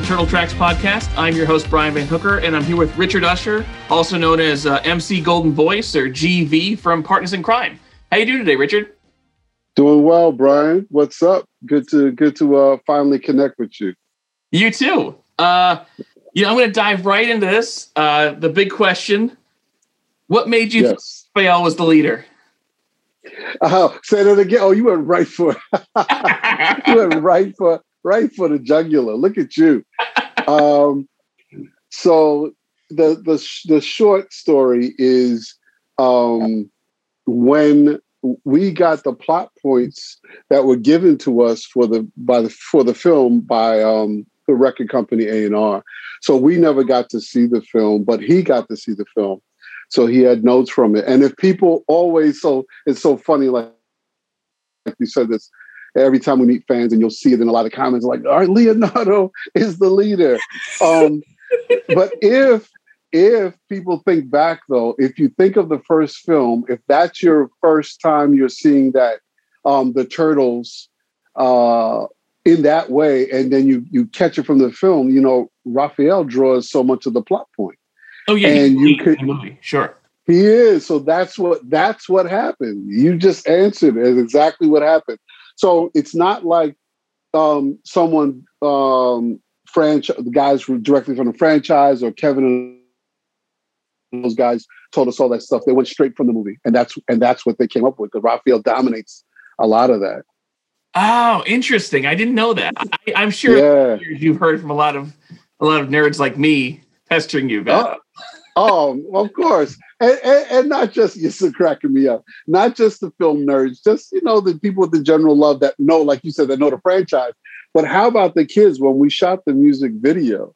the Turtle Tracks podcast. I'm your host, Brian Van Hooker, and I'm here with Richard Usher, also known as uh, MC Golden Voice or GV from Partners in Kryme. How you doing today, Richard? Doing well, Brian. What's up? Good to good to uh, finally connect with you. You too. Uh, you know, I'm going to dive right into this. Uh, the big question: What made you yes. Raphael was the leader? Oh, say that again. Oh, you went right for it. you went right for right for the jugular. Look at you. Um, so the the the short story is um, when we got the plot points that were given to us for the by the for the film by um, the record company A and R. So we never got to see the film, but he got to see the film. So he had notes from it. And if people always so it's so funny, like like you said this every time we meet fans, and you'll see it in a lot of comments, like, "Our Leonardo is the leader." Um, but if if people think back, though, if you think of the first film, if that's your first time you're seeing that um, the turtles uh, in that way, and then you you catch it from the film, you know, Raphael draws so much of the plot point. Oh yeah, and you could sure. He is. So that's what that's what happened. You just answered as exactly what happened. So it's not like um, someone um, franchise the guys directly from the franchise or Kevin and those guys told us all that stuff. They went straight from the movie, and that's and that's what they came up with. Because Raphael dominates a lot of that. Oh, interesting! I didn't know that. I, am sure yeah. you've heard from a lot of a lot of nerds like me pestering you about. Oh, of course and, and, and, not just you're cracking me up. Not just the film nerds, just you know the people with the general love that know, like you said, that know the franchise. But how about the kids? When we shot the music video,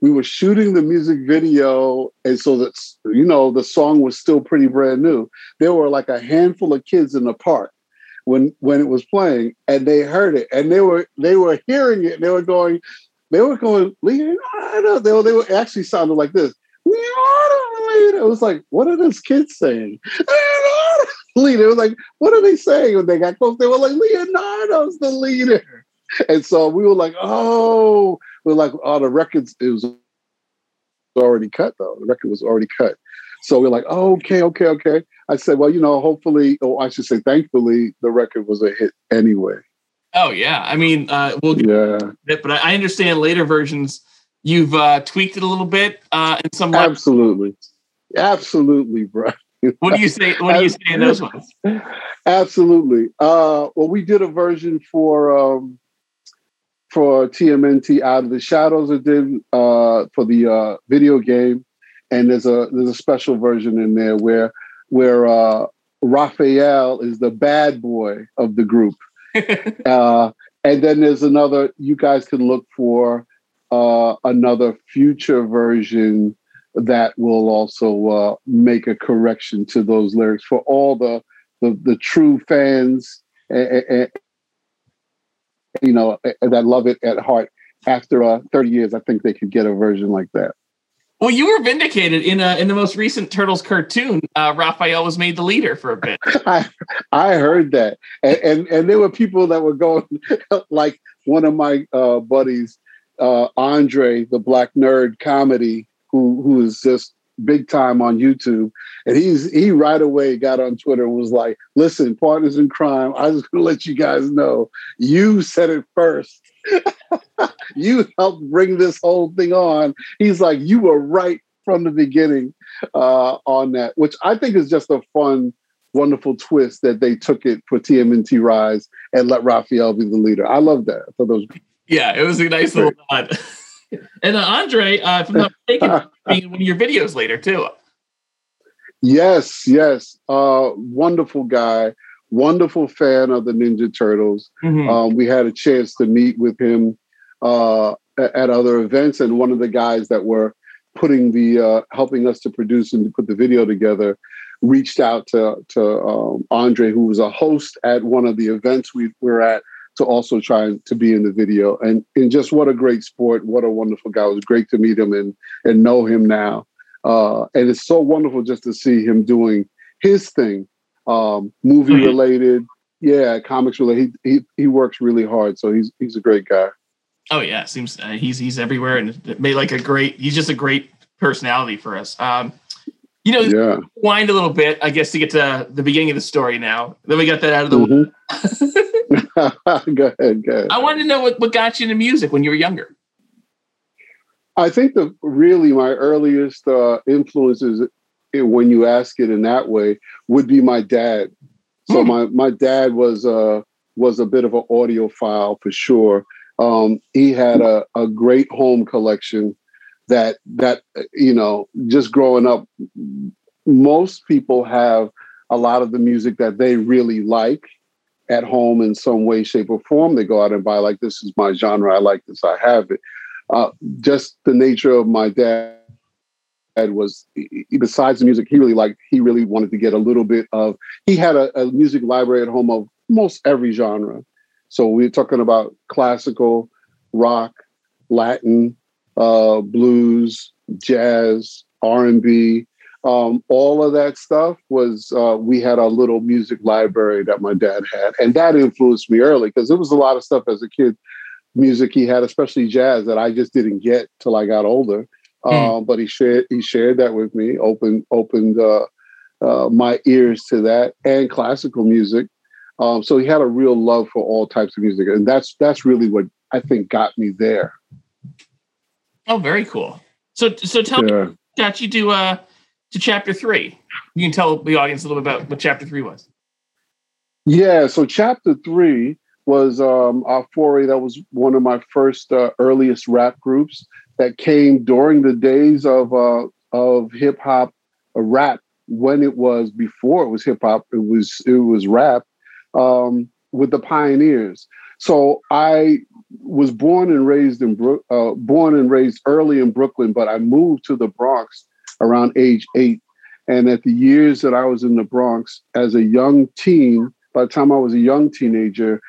we were shooting the music video, and so that you know the song was still pretty brand new. There were like a handful of kids in the park when when it was playing, and they heard it, and they were they were hearing it, and they were going, they were going, Leonardo. They were, they were actually sounded like this. Leader. It was like, what are those kids saying? leader. It was like, what are they saying? When they got close, they were like, Leonardo's the leader. And so we were like, oh, we are like, oh, the records, it was already cut though. The record was already cut. So we're like, oh, okay, okay, okay. I said, well, you know, hopefully, or I should say, thankfully, the record was a hit anyway. Oh yeah, I mean, uh, well, yeah, but I understand later versions You've uh, tweaked it a little bit uh, in some. way. Absolutely, absolutely, bro. What do you say? What do you say in those ones? Absolutely. Uh, well, we did a version for um, for TMNT Out of the Shadows. It did uh, for the uh, video game, and there's a there's a special version in there where where uh, Raphael is the bad boy of the group, uh, and then there's another. You guys can look for uh, another future version that will also uh, make a correction to those lyrics for all the the, the true fans, you know, that love it at heart. After uh, 30 years, I think they could get a version like that. Well, you were vindicated in uh, in the most recent Turtles cartoon. Uh, Raphael was made the leader for a bit. I I heard that, and, and, and there were people that were going like one of my uh, buddies uh, Andre, the Black Nerd comedy, who who is just big time on YouTube, and he's he right away got on Twitter and was like, "Listen, partners in crime, I going to let you guys know you said it first. you helped bring this whole thing on." He's like, "You were right from the beginning uh, on that," which I think is just a fun. Wonderful twist that they took it for TMNT Rise and let Raphael be the leader. I love that. I thought that was yeah, it was a nice little nod. and uh, Andre, uh, if I'm not mistaken, being one of your videos later too. Yes, yes. Uh, wonderful guy, wonderful fan of the Ninja Turtles. Mm-hmm. Um, we had a chance to meet with him uh, at other events, and one of the guys that were putting the uh, helping us to produce and to put the video together reached out to to um, Andre, who was a host at one of the events we were at to also try to be in the video. And and just what a great sport, what a wonderful guy. It was great to meet him and and know him now. Uh, and it's so wonderful just to see him doing his thing, um, movie related, yeah, comics related. He, he he works really hard, so he's he's a great guy. Oh yeah, seems uh, he's he's everywhere and made like a great. He's just a great personality for us. Um, you know, Yeah. wind a little bit, I guess, to get to the beginning of the story. Now Then we got that out of the way, Mhm. go ahead, go ahead. I wanted to know what, what got you into music when you were younger. I think the really my earliest uh, influences, eh, when you ask it in that way, would be my dad. So Hmm. my my dad was uh, was a bit of an audiophile for sure. Um, he had a, a great home collection that that uh, you know just growing up, most people have a lot of the music that they really like at home in some way, shape, or form. They go out and buy like this is my genre. I like this. I have it. Uh, just the nature of my dad was besides the music he really liked he really wanted to get a little bit of he had a, a music library at home of most every genre so we're talking about classical rock latin uh, blues jazz r&b um, all of that stuff was uh, we had a little music library that my dad had and that influenced me early because there was a lot of stuff as a kid music he had especially jazz that i just didn't get till i got older. Um, but he shared he shared that with me opened opened uh, uh, my ears to that and classical music. Um, so he had a real love for all types of music and that's that's really what i think got me there. Oh, very cool. So so tell me, Yeah. what got you to uh to chapter three. You can tell the audience a little bit about what chapter three was. Yeah, so chapter three was um, our foray. That was one of my first uh, earliest rap groups that came during the days of uh, of hip hop, uh, rap. When it was before it was hip hop, it was it was rap um, with the pioneers. So I was born and raised in Brook, uh, born and raised early in Brooklyn, but I moved to the Bronx around age eight. And at the years that I was in the Bronx as a young teen, by the time I was a young teenager,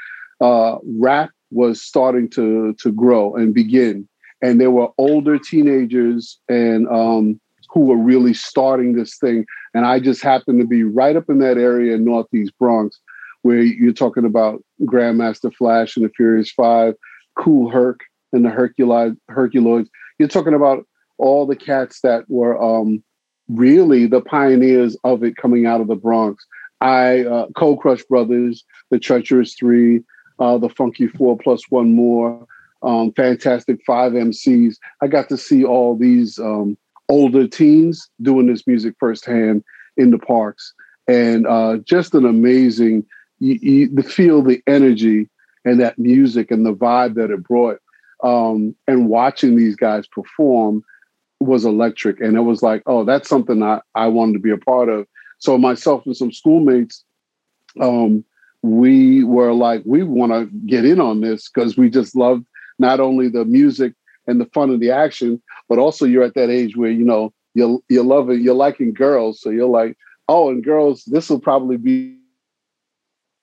uh, rap was starting to to grow and begin. And there were older teenagers and um, who were really starting this thing. And I just happened to be right up in that area in Northeast Bronx, where you're talking about Grandmaster Flash and the Furious Five, Kool Herc and the Herculoid, Herculoids. You're talking about all the cats that were um, really the pioneers of it coming out of the Bronx. I, uh, Cold Crush Brothers, the Treacherous Three, uh, the Funky Four plus one more, um, Fantastic Five MCs. I got to see all these um, older teens doing this music firsthand in the parks, and uh, just an amazing. You, you feel the energy and that music and the vibe that it brought, um, and watching these guys perform was electric, and it was like, oh, that's something I I wanted to be a part of. So myself and some schoolmates, um, we were like, we want to get in on this because we just loved not only the music and the fun of the action, but also you're at that age where you know you're you're loving you're liking girls, so you're like, oh, and girls, this will probably be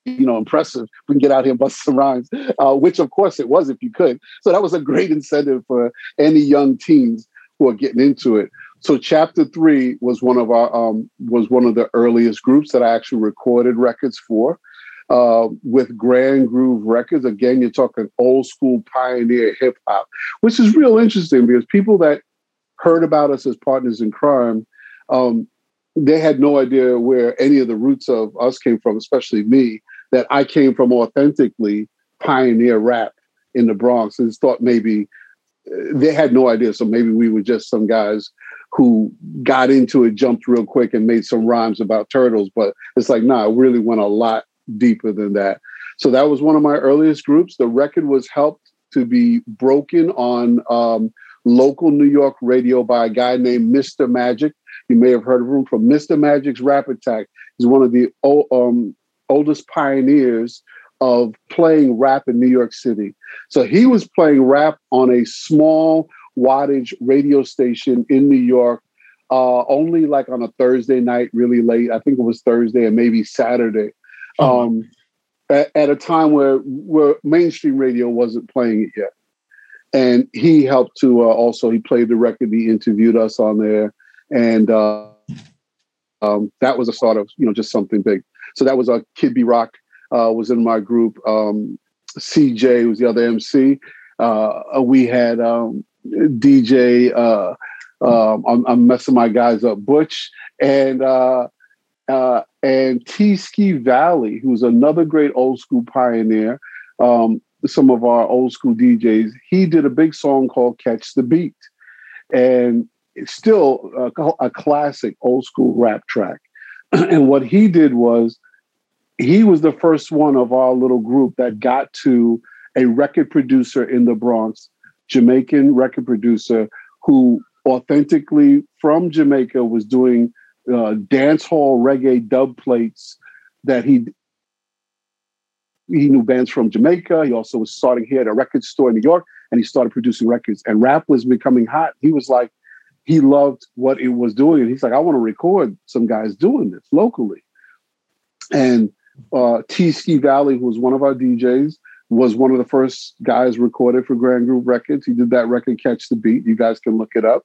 you know impressive. We can get out here and bust some rhymes, uh, which of course it was if you could. So that was a great incentive for any young teens who are getting into it. So chapter three was one of our um, was one of the earliest groups that I actually recorded records for. Uh, with Grand Groove Records. Again, you're talking old school pioneer hip hop, which is real interesting because people that heard about us as partners in crime, um, they had no idea where any of the roots of us came from, especially me, that I came from authentically pioneer rap in the Bronx and thought maybe they had no idea. So maybe we were just some guys who got into it, jumped real quick, and made some rhymes about turtles. But it's like, nah, it really went a lot deeper than that. So that was one of my earliest groups. The record was helped to be broken on um, local New York radio by a guy named Mr. Magic. You may have heard of him from Mr. Magic's Rap Attack. He's one of the um, oldest pioneers of playing rap in New York City. So he was playing rap on a small wattage radio station in New York, uh, only like on a Thursday night, really late. I think it was Thursday and maybe Saturday. Um, at, at, a time where where mainstream radio wasn't playing it yet, and he helped to uh, also he played the record. He interviewed us on there, and uh, um, that was a sort of you know just something big. So that was a uh, Kid B Rock uh, was in my group. Um, CJ was the other MC. Uh, we had um, DJ. Uh, um, I'm, I'm, messing my guys up, Butch and uh, uh, and T Ski Valley, who's another great old school pioneer. Um, some of our old school DJs. He did a big song called "Catch the Beat," and it's still a, a classic old school rap track. and what he did was he was the first one of our little group that got to a record producer in the Bronx, Jamaican record producer who authentically from Jamaica was doing uh, dance hall reggae dub plates that he he knew bands from Jamaica. He also was starting here at a record store in New York, and he started producing records. And rap was becoming hot. He was like, he loved what it was doing, and he's like, I want to record some guys doing this locally. And uh, T Ski Valley, who was one of our DJs, was one of the first guys recorded for Grand Groove Records. He did that record, Catch the Beat. You guys can look it up.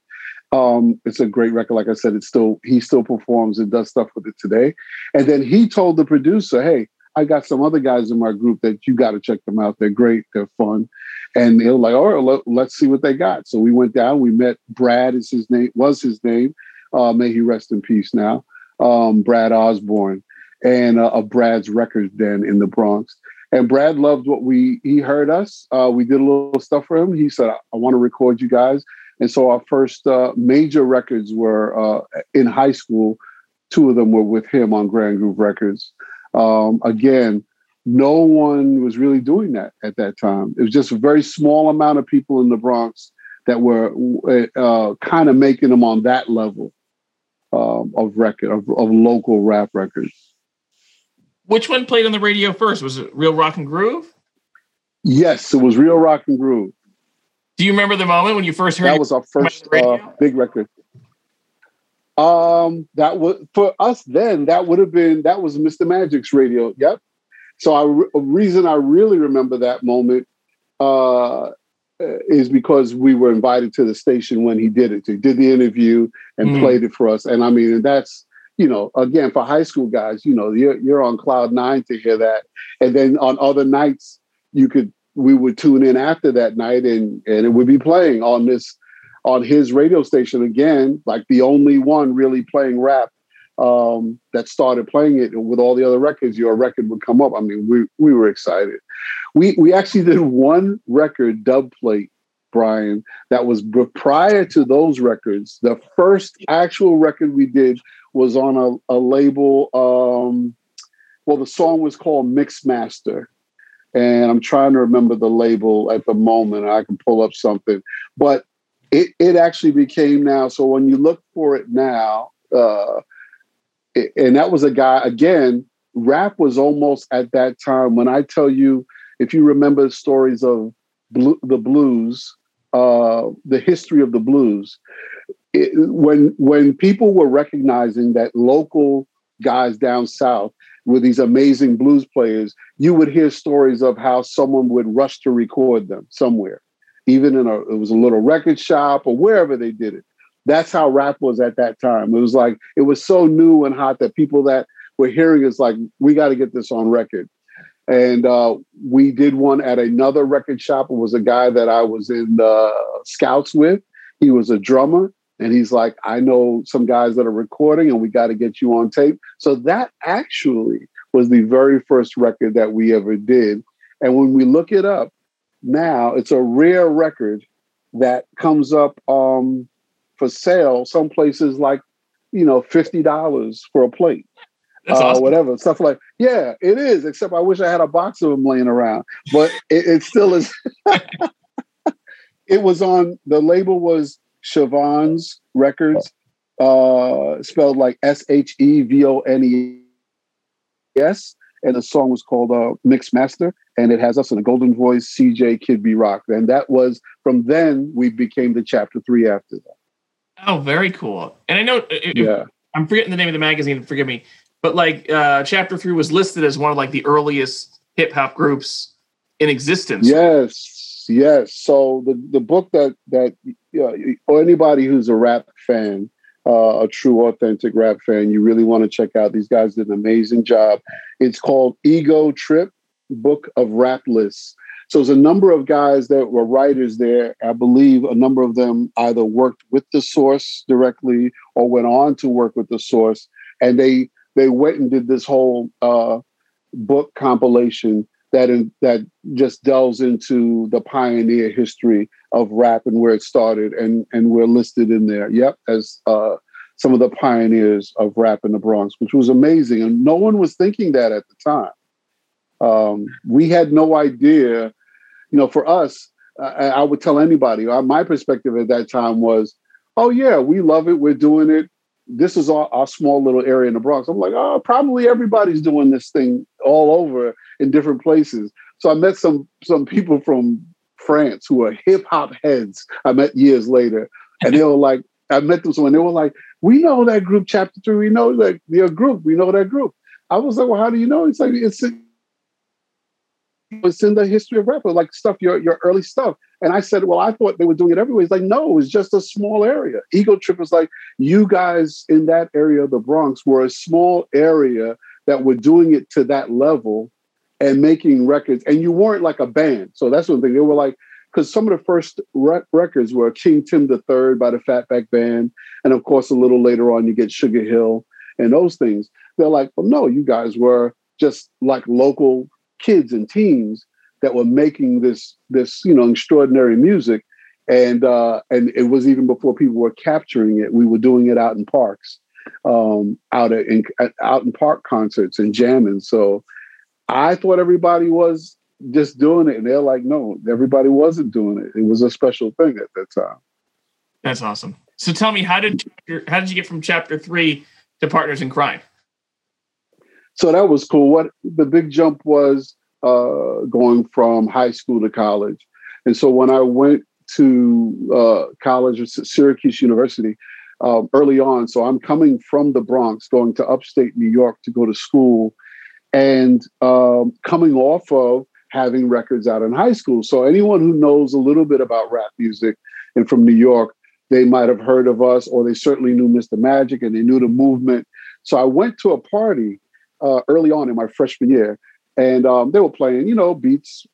Um, it's a great record. Like I said, it's still he still performs and does stuff with it today. And then he told the producer, "Hey, I got some other guys in my group that you got to check them out. They're great. They're fun." And they were like, "All right, let, us see what they got." So we went down. We met Brad. Is his name? Was his name? Uh, may he rest in peace. Now, um, Brad Osborne, and uh, a Brad's Records then in the Bronx. And Brad loved what we he heard us. Uh, we did a little stuff for him. He said, "I, I want to record you guys." And so our first uh, major records were uh, in high school. Two of them were with him on Grand Groove Records. Um, again, no one was really doing that at that time. It was just a very small amount of people in the Bronx that were uh, kind of making them on that level um, of record of, of local rap records. Which one played on the radio first? Was it Real Rock and Groove? Yes, it was Real Rock and Groove. Do you remember the moment when you first heard that was our first uh, big record? Um, that was for us then. That would have been that was Mr. Magic's radio. Yep. So I, a reason I really remember that moment uh, is because we were invited to the station when he did it. He did the interview and mm. played it for us. And I mean, and that's you know, again for high school guys, you know, you're you're on cloud nine to hear that. And then on other nights, you could we would tune in after that night and and it would be playing on this on his radio station again like the only one really playing rap um, that started playing it with all the other records your record would come up. I mean we we were excited. We we actually did one record dub plate brian that was prior to those records. The first actual record we did was on a, a label um, well the song was called mix master and I'm trying to remember the label at the moment. I can pull up something, but it it actually became now. So when you look for it now, uh, it, and that was a guy again. Rap was almost at that time when I tell you, if you remember stories of the blues, uh, the history of the blues, it, when when people were recognizing that local guys down south with these amazing blues players, you would hear stories of how someone would rush to record them somewhere, even in a it was a little record shop or wherever they did it. That's how rap was at that time. It was like it was so new and hot that people that were hearing is like, we got to get this on record. And uh, we did one at another record shop. It was a guy that I was in uh, scouts with. He was a drummer and he's like, I know some guys that are recording and we got to get you on tape. So that actually was the very first record that we ever did. And when we look it up now, it's a rare record that comes up um, for sale some places like, you know, $50 for a plate. Uh, awesome. whatever stuff like yeah it is except i wish i had a box of them laying around but it, it still is it was on the label was Shevon's Records, uh, spelled like S H E V O N E S. And the song was called uh, Mix Master, and it has us in a golden voice, CJ Kid B Rock. And that was from then we became the chapter three after that. Oh, very cool. And I know, it, yeah, I'm forgetting the name of the magazine. Forgive me, but like uh, chapter three was listed as one of like the earliest hip hop groups in existence. Yes, yes. So the the book that that uh, or anybody who's a rap fan, uh, a true authentic rap fan, you really want to check out. These guys did an amazing job. It's called Ego Trip Book of Rap Lists. So there's a number of guys that were writers there. I believe a number of them either worked with the source directly or went on to work with the source, and they they went and did this whole uh, book compilation that in, that just delves into the pioneer history of rap and where it started, and and we're listed in there. Yep, as uh, some of the pioneers of rap in the Bronx, which was amazing, and no one was thinking that at the time. Um, we had no idea you know, for us, I, would tell anybody, uh, my perspective at that time was, oh, yeah, we love it. We're doing it. This is our, our small little area in the Bronx. I'm like, oh, probably everybody's doing this thing all over in different places. So I met some some people from France who are hip hop heads. I met years later, and they were like, I met them so and they were like, we know that group, Chapter Three. We know that your group. We know that group. I was like, well, how do you know? It's like it's it's in the history of rap, like stuff, your your early stuff. And I said, well, I thought they were doing it everywhere. He's like, no, it's just a small area. Ego Trip was like, you guys in that area of the Bronx were a small area that were doing it to that level and making records. And you weren't like a band. So that's one thing. They were like, because some of the first rec- records were King Tim the Third by the Fatback Band. And of course, a little later on, you get Sugar Hill and those things. They're like, well, no, you guys were just like local kids and teens that were making this this you know extraordinary music and uh, and it was even before people were capturing it. We were doing it out in parks, um, out in out in park concerts and jamming. So I thought everybody was just doing it, and they're like, no, everybody wasn't doing it. It was a special thing at that time. That's awesome. So tell me, how did how did you get from chapter three to Partners in Kryme? So that was cool. What the big jump was uh, going from high school to college, and so when I went to uh, college at Syracuse University um, early on, so I'm coming from the Bronx, going to upstate New York to go to school, and um, coming off of having records out in high school. So anyone who knows a little bit about rap music and from New York, they might have heard of us, or they certainly knew Mr. Magic and they knew the movement. So I went to a party uh, early on in my freshman year, and um, they were playing, you know, beats,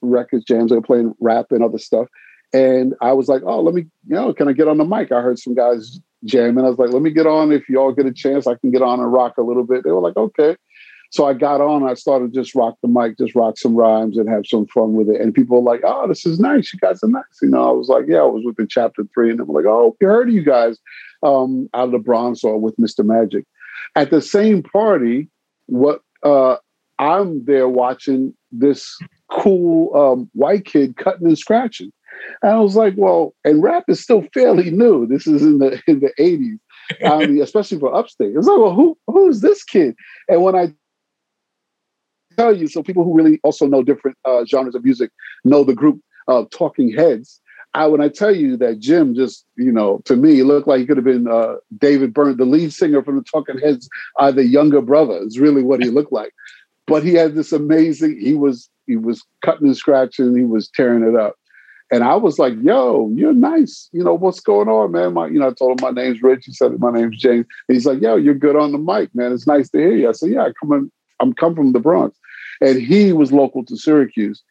records, jams. They were playing rap and other stuff. And I was like, oh, let me, you know, can I get on the mic? I heard some guys jamming. I was like, let me get on. If y'all get a chance, I can get on and rock a little bit. They were like, okay. So I got on. I started just rock the mic, just rock some rhymes and have some fun with it. And people were like, "Oh, this is nice. You guys are nice." You know, I was like, "Yeah." I was with the chapter three, and they were like, "Oh, we heard of you guys um, out of the Bronx or with Mr. Magic." At the same party, what uh, I'm there watching this cool um, white kid cutting and scratching. And I was like, well, and rap is still fairly new. This is in the in the 80s. I mean, especially for upstate. It's like, well, who who's this kid? And when I tell you, so people who really also know different uh, genres of music know the group uh, Talking Heads. I when I tell you that Jim just, you know, to me, looked like he could have been uh, David Byrne, the lead singer from the Talking Heads, either younger brother is really what he looked like. But he had this amazing. He was he was cutting and scratching. He was tearing it up. And I was like, yo, you're nice. You know, what's going on, man? My, you know, I told him my name's Rich. He said, my name's James. And he's like, yo, you're good on the mic, man. It's nice to hear you. I said, yeah, I come in, I'm come from the Bronx. And he was local to Syracuse.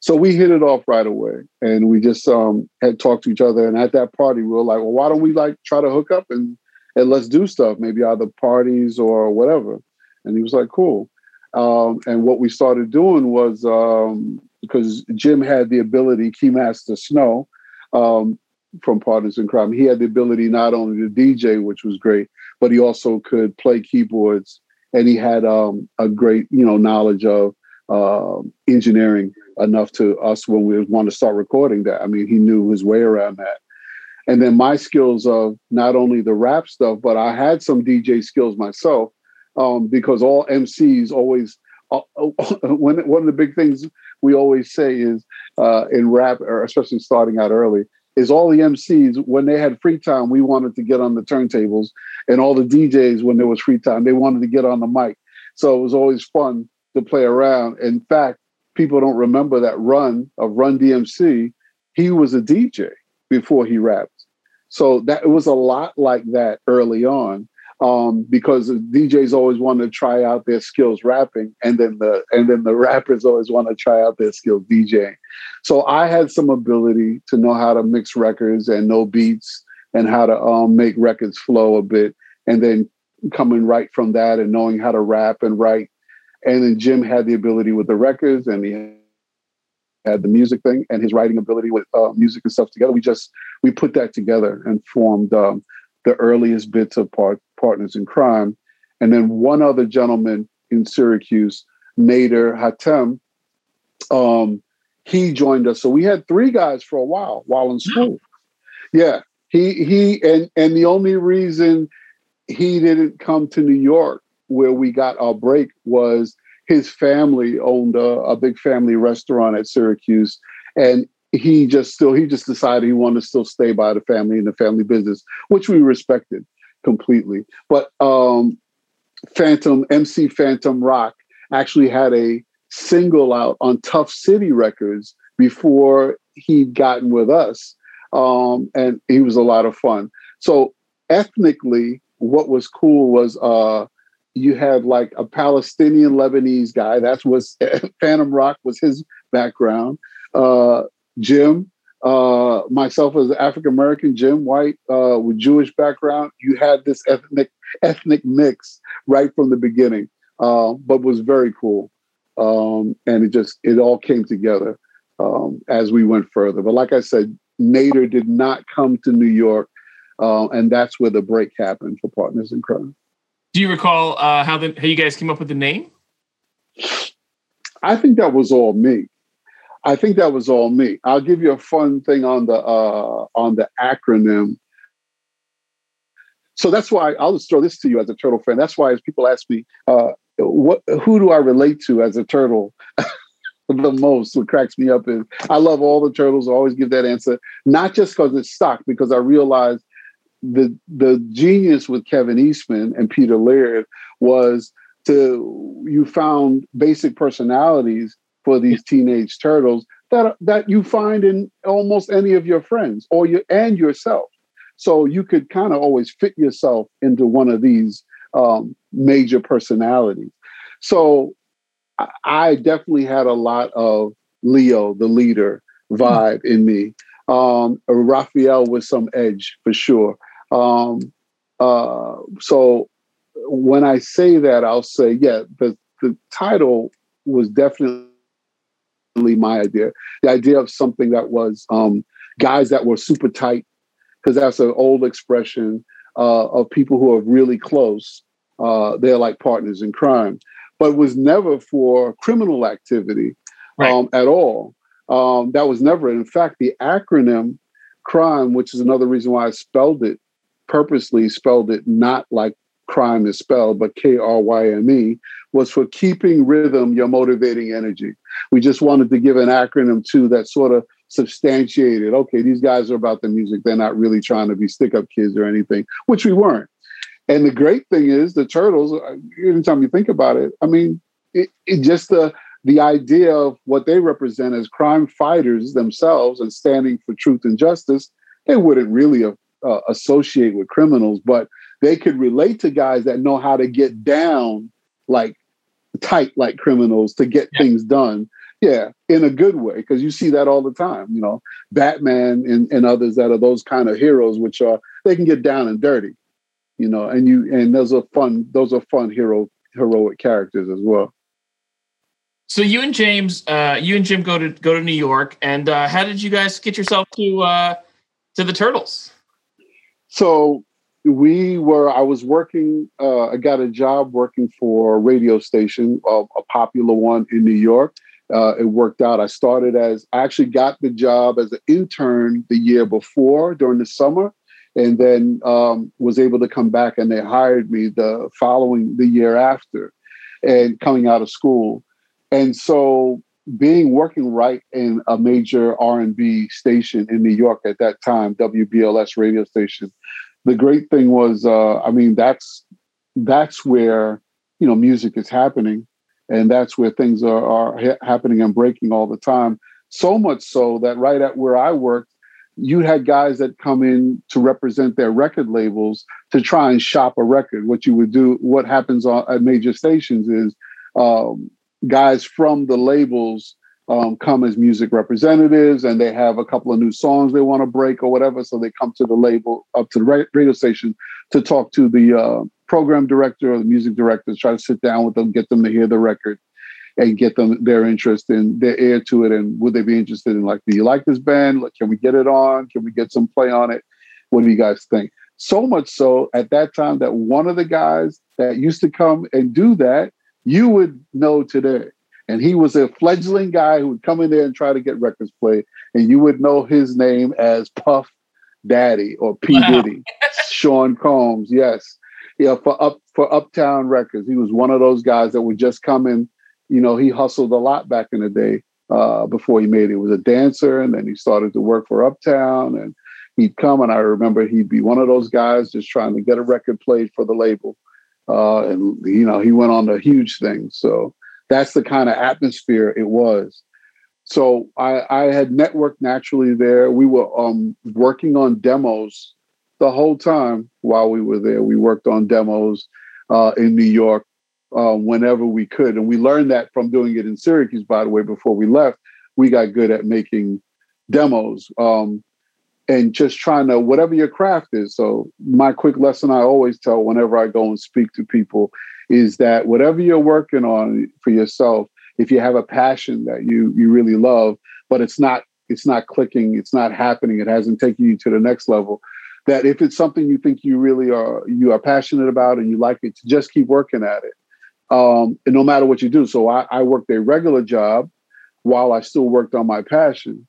So we hit it off right away, and we just um, had talked to each other. And at that party, we were like, "Well, why don't we like try to hook up and and let's do stuff, maybe either parties or whatever." And he was like, "Cool." Um, and what we started doing was um, because Jim had the ability, Keymaster Snow um, from Partners in Kryme, he had the ability not only to DJ, which was great, but he also could play keyboards, and he had um, a great, you know, knowledge of uh, engineering enough to us when we want to start recording that. I mean, he knew his way around that. And then my skills of not only the rap stuff, but I had some DJ skills myself um, because all MCs always, uh, when, one of the big things we always say is uh, in rap, or especially starting out early, is all the MCs, when they had free time, we wanted to get on the turntables. And all the DJs, when there was free time, they wanted to get on the mic. So it was always fun to play around. In fact, people don't remember that run of Run DMC. He was a DJ before he rapped. So that it was a lot like that early on. um, because DJs always want to try out their skills rapping, and then the and then the rappers always want to try out their skills DJing. So I had some ability to know how to mix records and know beats and how to um, make records flow a bit, and then coming right from that and knowing how to rap and write. And then Jim had the ability with the records, and he had the music thing and his writing ability with uh, music and stuff together. We just we put that together and formed um, the earliest bits of part, Partners in Kryme. And then one other gentleman in Syracuse, Nader Hatem, um, he joined us. So we had three guys for a while while in school. Yeah, he he and and the only reason he didn't come to New York where we got our break was his family owned a, a big family restaurant at Syracuse, and he just still he just decided he wanted to still stay by the family and the family business, which we respected completely. But um, Phantom MC Phantom Rock actually had a single out on Tough City Records before he'd gotten with us, um, and he was a lot of fun. So ethnically, what was cool was uh, you had like a Palestinian Lebanese guy. That's what Phantom Rock was his background. Uh, Jim, uh, myself as African American, Jim White uh, with Jewish background. You had this ethnic ethnic mix right from the beginning, uh, but was very cool. Um, and it just it all came together um, as we went further. But like I said, Nader did not come to New York, uh, and that's where the break happened for Partners in Kryme. Do you recall uh, how the how you guys came up with the name? I think that was all me. I think that was all me. I'll give you a fun thing on the uh, on the acronym. So that's why I'll just throw this to you as a turtle fan. That's why as people ask me, uh, what who do I relate to as a turtle? the most what cracks me up is I love all the turtles. I always give that answer, not just because it's stock, because I realize the the genius with Kevin Eastman and Peter Laird was to you found basic personalities for these teenage turtles that that you find in almost any of your friends or you and yourself. So you could kind of always fit yourself into one of these um, major personalities. So I, I definitely had a lot of Leo, the leader, vibe mm-hmm. in me. Um, Raphael with some edge for sure. Um, uh, so when I say that, I'll say, yeah, the, the title was definitely my idea. The idea of something that was um, guys that were super tight, because that's an old expression uh, of people who are really close. Uh, they're like partners in crime, but was never for criminal activity right. um, at all. Um, that was never. In fact, the acronym crime, which is another reason why I spelled it purposely spelled it not like crime is spelled, but K R Y M E, was for keeping rhythm your motivating energy. We just wanted to give an acronym too that sort of substantiated okay, these guys are about the music. They're not really trying to be stick up kids or anything, which we weren't. And the great thing is, the Turtles, uh, anytime you think about it, I mean, it, it just the the idea of what they represent as crime fighters themselves and standing for truth and justice, they wouldn't really have uh, associate with criminals, but they could relate to guys that know how to get down like tight like criminals to get yeah. things done. Yeah, in a good way, because you see that all the time. You know, Batman and, and others that are those kind of heroes, which are they can get down and dirty. You know, and you and those are fun. Those are fun hero heroic characters as well. So you and James, uh, you and Jim go to go to New York, and uh, how did you guys get yourself to uh, to the Turtles? So we were, I was working, uh, I got a job working for a radio station, uh, a popular one in New York. Uh, it worked out. I started as, I actually got the job as an intern the year before during the summer, and then um, was able to come back and they hired me the following, the year after, and coming out of school. And so being working right in a major R&B station in New York at that time, WBLS radio station, the great thing was, uh, I mean, that's that's where you know music is happening, and that's where things are, are ha- happening and breaking all the time. So much so that right at where I worked, you had guys that come in to represent their record labels to try and shop a record. What you would do, what happens on, at major stations is um, guys from the labels um, come as music representatives and they have a couple of new songs they want to break or whatever. So they come to the label, up to the radio station to talk to the uh, program director or the music director, try to sit down with them, get them to hear the record and get them their interest and their ear to it. And would they be interested in like, do you like this band? Like, can we get it on? Can we get some play on it? What do you guys think? So much so at that time that one of the guys that used to come and do that, you would know today. And he was a fledgling guy who would come in there and try to get records played. And you would know his name as Puff Daddy or P. Wow. Diddy, Sean Combs. Yes. Yeah, for up for Uptown Records. He was one of those guys that would just come in you know, he hustled a lot back in the day uh, before he made it. He was a dancer, and then he started to work for Uptown, and he'd come, and I remember he'd be one of those guys just trying to get a record played for the label, uh, and you know, he went on a huge thing. So that's the kind of atmosphere it was. So I, I had networked naturally there. We were um, working on demos the whole time while we were there. We worked on demos uh, in New York uh, whenever we could. And we learned that from doing it in Syracuse, by the way, before we left. We got good at making demos um, and just trying to, whatever your craft is. So, my quick lesson I always tell whenever I go and speak to people is that whatever you're working on for yourself, if you have a passion that you you really love, but it's not it's not clicking, it's not happening, it hasn't taken you to the next level, that if it's something you think you really are you are passionate about and you like it, to just keep working at it um, and no matter what you do. So I, I, worked a regular job while I still worked on my passion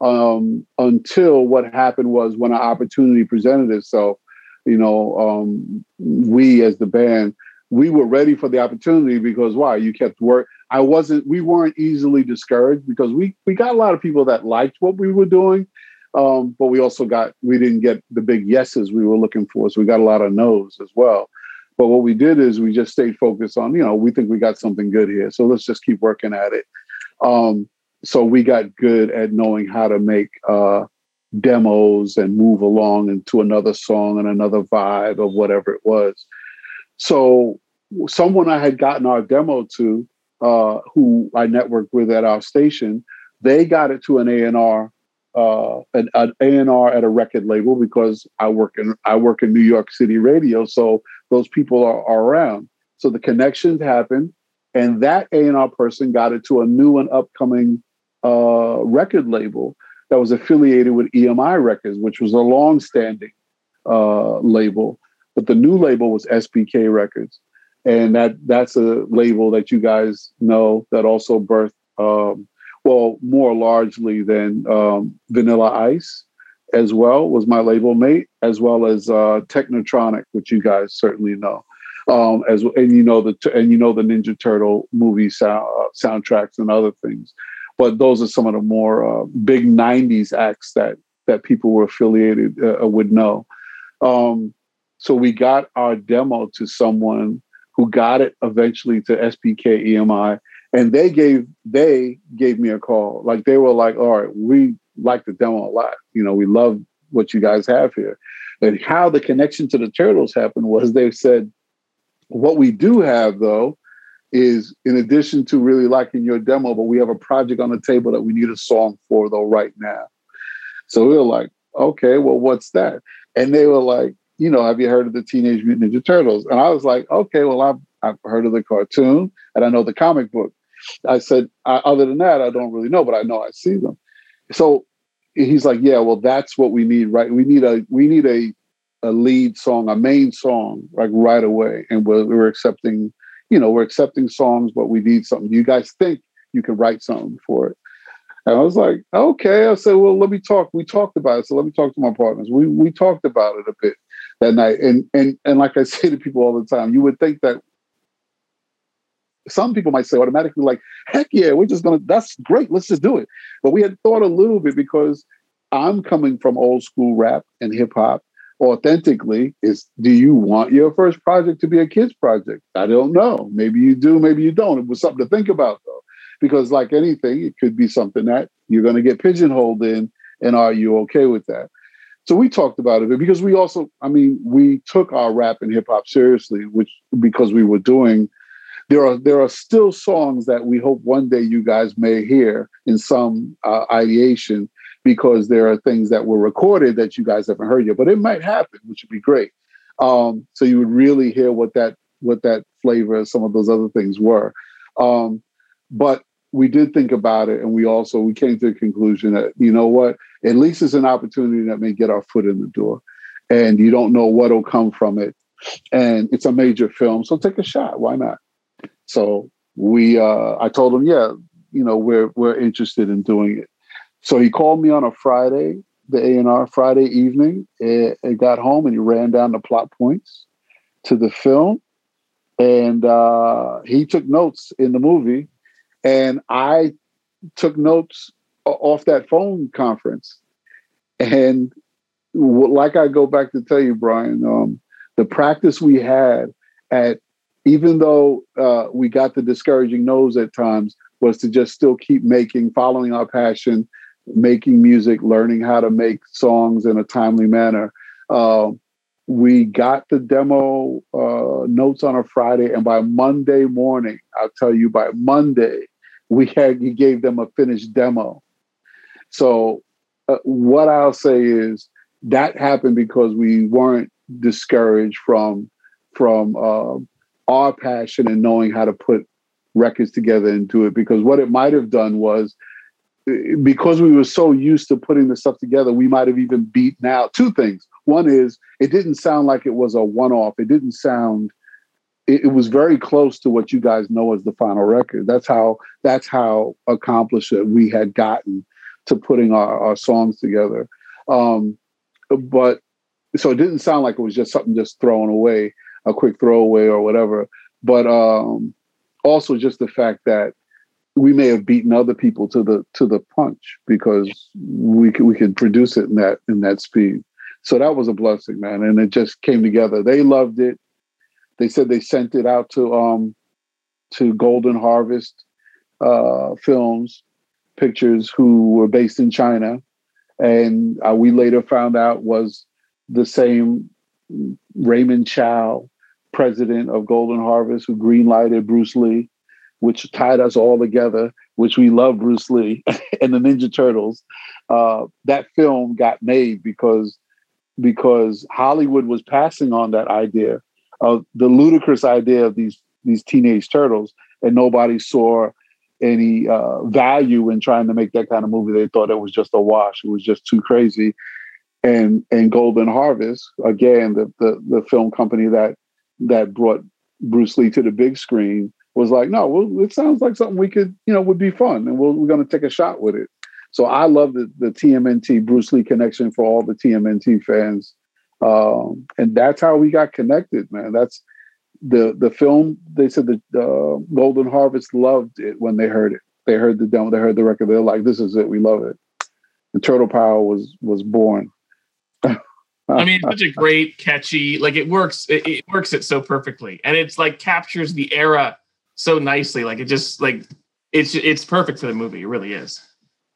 um, until what happened was when an opportunity presented itself. You know, um, we as the band, we were ready for the opportunity because why? You kept work. I wasn't. We weren't easily discouraged because we we got a lot of people that liked what we were doing. Um, but we also got we didn't get the big yeses we were looking for, so we got a lot of no's as well. But what we did is we just stayed focused on, you know, we think we got something good here. So let's just keep working at it. Um, so we got good at knowing how to make uh, demos and move along into another song and another vibe of whatever it was. So someone I had gotten our demo to, uh, who I networked with at our station, they got it to an A and R uh, an, an A&R at a record label because I work in I work in New York City radio, so those people are, are around. So the connections happened, and that A&R person got it to a new and upcoming uh, record label that was affiliated with EMI Records, which was a long-standing uh, label, but the new label was SBK Records, and that that's a label that you guys know that also birthed um, well, more largely than um, Vanilla Ice as well was my label mate, as well as uh, Technotronic, which you guys certainly know. Um, as and you know the and you know the Ninja Turtle movie sound, uh, soundtracks and other things, but those are some of the more uh, big '90s acts that that people were affiliated uh, would know. Um, so we got our demo to someone who got it eventually to SBK EMI, and they gave they gave me a call. Like they were like all right we like the demo a lot. You know we love what you guys have here. And how the connection to the turtles happened was they said what we do have though is in addition to really liking your demo but we have a project on the table that we need a song for though right now. So we were like okay well what's that? And they were like you know have you heard of the teenage mutant ninja turtles? And i was like okay well i've, I've heard of the cartoon and i know the comic book. I said, other than that, I don't really know, but I know I see them. So he's like, yeah, well, that's what we need, right? We need a we need a a lead song, a main song, like right away, and we're, we're accepting, you know, we're accepting songs, but we need something. You guys think you can write something for it? And I was like, okay. I said, well, let me talk. We talked about it. So let me talk to my partners. We we talked about it a bit that night. And and and like I say to people all the time, you would think that some people might say automatically, like, heck yeah, we're just gonna, that's great, let's just do it. But we had thought a little bit because I'm coming from old school rap and hip hop authentically is do you want your first project to be a kids project? I don't know. Maybe you do, maybe you don't. It was something to think about though. Because like anything, it could be something that you're gonna get pigeonholed in And are you okay with that? So we talked about it because we also, I mean, we took our rap and hip hop seriously, which because we were doing. There are there are still songs that we hope one day you guys may hear in some uh, ideation because there are things that were recorded that you guys haven't heard yet. But it might happen, which would be great. Um, so you would really hear what that what that flavor some of those other things were. Um, but we did think about it and we also we came to the conclusion that you know what at least it's an opportunity that may get our foot in the door and you don't know what'll come from it and it's a major film so take a shot why not so we uh i told him yeah you know we're we're interested in doing it so he called me on a friday the a&r friday evening and, and got home and he ran down the plot points to the film and uh he took notes in the movie and I took notes off that phone conference. And like I go back to tell you, Brian, um, the practice we had at, even though uh, we got the discouraging no's at times, was to just still keep making, following our passion, making music, learning how to make songs in a timely manner. Uh, we got the demo uh, notes on a Friday, and by Monday morning, I'll tell you, by Monday, we had he gave them a finished demo. So uh, what I'll say is that happened because we weren't discouraged from from uh, our passion and knowing how to put records together and do it. Because what it might have done was because we were so used to putting the stuff together, we might have even beaten out two things. One is it didn't sound like it was a one off. It didn't sound it, it, was very close to what you guys know as the final record. That's how that's how accomplished we had gotten to putting our, our songs together. Um, but so it didn't sound like it was just something just thrown away, a quick throwaway or whatever. But um, also just the fact that we may have beaten other people to the to the punch because we could we could produce it in that in that speed. So that was a blessing, man, and it just came together. They loved it. They said they sent it out to um, to Golden Harvest uh, Films Pictures, who were based in China, and uh, we later found out was the same Raymond Chow, president of Golden Harvest, who greenlighted Bruce Lee, which tied us all together. Which we love Bruce Lee and the Ninja Turtles. Uh, that film got made because because Hollywood was passing on that idea of the ludicrous idea of these these teenage turtles, and nobody saw any uh, value in trying to make that kind of movie. They thought it was just a wash. It was just too crazy. And and Golden Harvest, again, the the, the film company that that brought Bruce Lee to the big screen was like, no, well, it sounds like something we could, you know, would be fun, and we're, we're going to take a shot with it. So I love the, the TMNT Bruce Lee connection for all the TMNT fans um, and that's how we got connected, man. That's the the film. They said the uh, Golden Harvest loved it when they heard it. They heard the demo. They heard the record. They're like, "This is it. We love it." The Turtle Power was was born. I mean, such a great, catchy. Like it works. It, it works it so perfectly, and it's like captures the era so nicely. Like it just like it's it's perfect for the movie. It really is.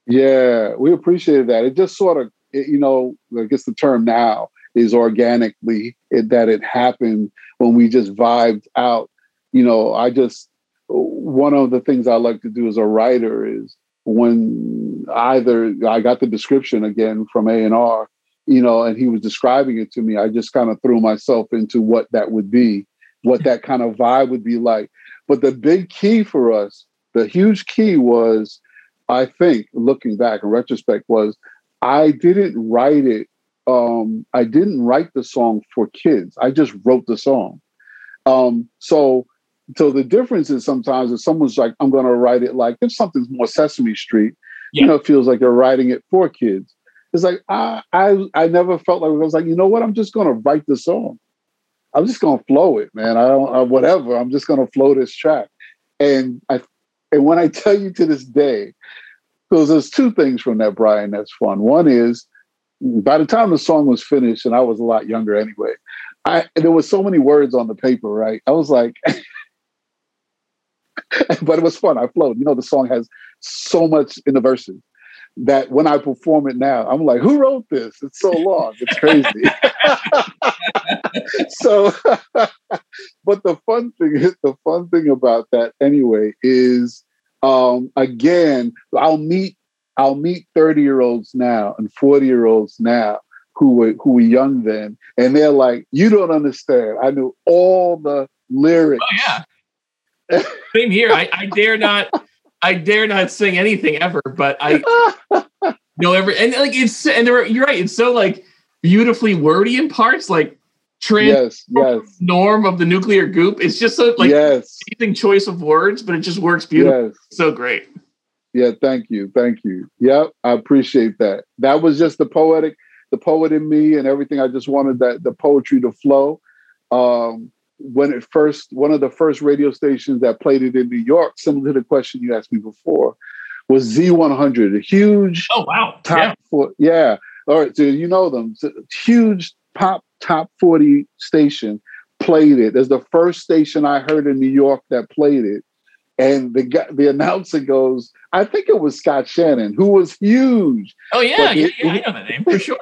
Yeah, we appreciated that. It just sort of, it, you know, I guess the term now is organically it, that it happened when we just vibed out. You know, I just one of the things I like to do as a writer is when either I got the description again from A and R, you know, and he was describing it to me, I just kind of threw myself into what that would be, what that kind of vibe would be like. But the big key for us, the huge key was, I think, looking back in retrospect, was I didn't write it um, I didn't write the song for kids. I just wrote the song. Um, so, so the difference is sometimes if someone's like, I'm going to write it like if something's more Sesame Street, yeah. you know, it feels like you're writing it for kids. It's like I, I, I never felt like I was like, you know what? I'm just going to write the song. I'm just to flow it, man. I don't, uh, whatever. I'm just to flow this track. And I, and when I tell you to this day, because there's two things from that, Brian, that's fun. One is by the time the song was finished, and I was a lot younger anyway, I there was so many words on the paper, right? I was like, but it was fun. I flowed. You know, the song has so much in the verses. That when I perform it now, I'm like, who wrote this? It's so long. It's crazy. so, but the fun thing is the fun thing about that anyway is, um, again, I'll meet I'll meet 30 year olds now and 40 year olds now who were who were young then, and they're like, "You don't understand. I knew all the lyrics." Oh yeah. Same here. I, I dare not. I dare not sing anything ever, but I know every and like it's and there you're right. It's so like beautifully wordy in parts, like trans yes, yes. norm of the nuclear goop. It's just so like yes. amazing choice of words, but it just works beautifully. Yes. So great. Yeah, thank you, thank you. Yep, I appreciate that. That was just the poetic the poet in me and everything. I just wanted that the poetry to flow. Um, when it first, one of the first radio stations that played it in New York, similar to the question you asked me before, was Z100, a huge oh wow top yeah. four, yeah. All right, so you know them, huge pop top 40 station played it. As the first station I heard in New York that played it. And the guy, the announcer goes, I think it was Scott Shannon, who was huge. Oh yeah, yeah, yeah, I know that name for sure.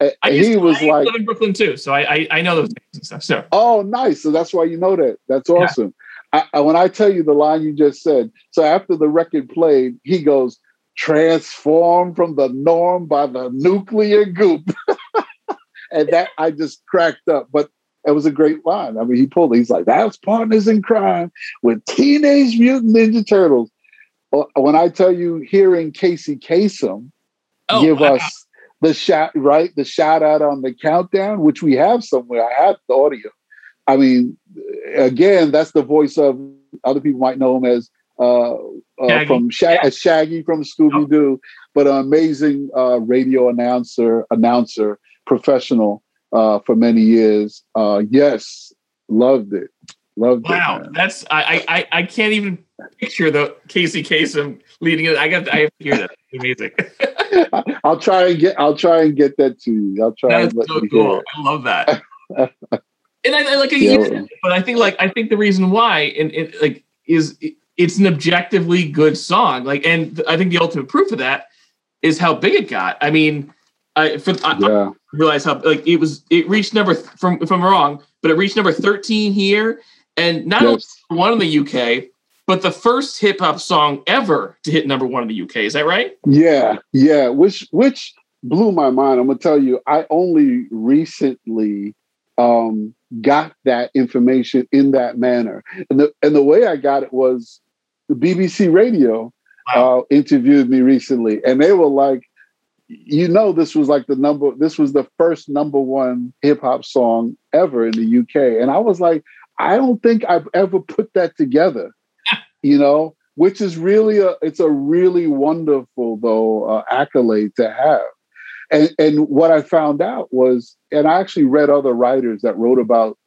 Uh, I he to, was like live in Brooklyn too, so I, I, I know those names and stuff. So oh, nice. So that's why you know that. That's awesome. Yeah. I, when I tell you the line you just said, so after the record played, he goes, transformed from the norm by the nuclear goop," and that I just cracked up. But it was a great line. I mean, he pulled. He's like, "That's Partners in Kryme with Teenage Mutant Ninja Turtles." Uh, when I tell you, hearing Casey Kasem oh, give wow. us the shout, right, the shout out on the countdown, which we have somewhere. I have the audio. I mean, again, that's the voice of other people might know him as uh, uh, from Shag- yeah. Shaggy from Scooby Doo, but an amazing uh, radio announcer, announcer, professional uh, for many years. Uh, yes, loved it. Loved wow, it. Wow, that's I, I I can't even picture the Casey Kasem leading it. I got I have to hear that. amazing. I'll try and get I'll try and get that to you. I'll try. That's so cool. I love that. and I, I like a yeah. but I think like I think the reason why and it like is it's an objectively good song. Like, and I think the ultimate proof of that is how big it got. I mean, I, for, I, yeah. I realize how like it was. It reached number th- from if I'm wrong, but it reached number 13 here, and not yes. only one in the UK, but the first hip hop song ever to hit number one in the UK. Is that right? Yeah, yeah. Which which blew my mind. I'm gonna tell you, I only recently um, got that information in that manner, and the and the way I got it was the BBC Radio wow. uh, interviewed me recently, and they were like, you know this was like the number this was the first number one hip hop song ever in the UK and I was like I don't think I've ever put that together you know which is really a it's a really wonderful though uh, accolade to have and and what I found out was and I actually read other writers that wrote about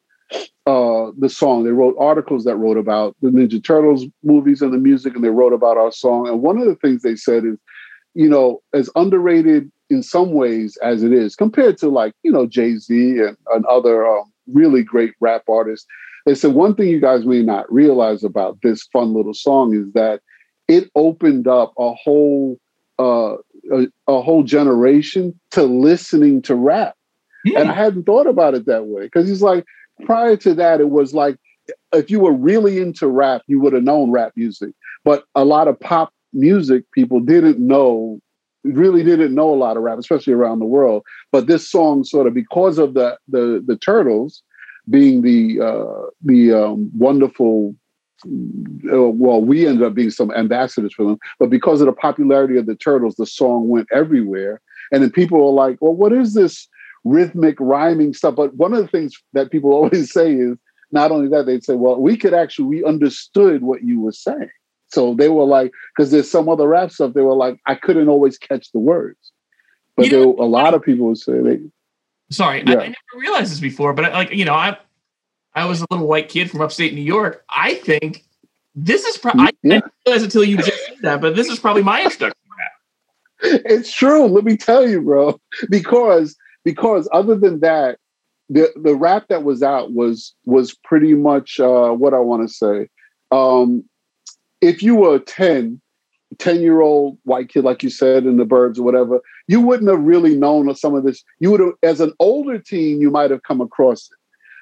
uh, the song. They wrote articles that wrote about the Ninja Turtles movies and the music, and they wrote about our song. And one of the things they said is you know, as underrated in some ways as it is compared to like, you know, Jay Z and, and other um, really great rap artists. They said one thing you guys may not realize about this fun little song is that it opened up a whole uh, a, a whole generation to listening to rap. And I hadn't thought about it that way because he's like, prior to that, it was like if you were really into rap, you would have known rap music. But a lot of pop music people didn't know really didn't know a lot of rap especially around the world but this song sort of because of the the the turtles being the uh the um wonderful uh, well we ended up being some ambassadors for them but because of the popularity of the turtles the song went everywhere and then people were like well what is this rhythmic rhyming stuff but one of the things that people always say is not only that they'd say well we could actually we understood what you were saying so they were like, because there's some other rap stuff, they were like, I couldn't always catch the words. But you there know, a lot of people would say they. Sorry, yeah. I, I, never realized this before, but I, like you know, I I was a little white kid from upstate New York. I think this is probably I didn't realize until you just said that, but this is probably my introduction It's true. Let me tell you, bro. Because because other than that, the the rap that was out was was pretty much uh, what I want to say. Um, if you were 10 10 year old white kid, like you said, in the Burbs or whatever, you wouldn't have really known of some of this. You would have, as an older teen, you might have come across it.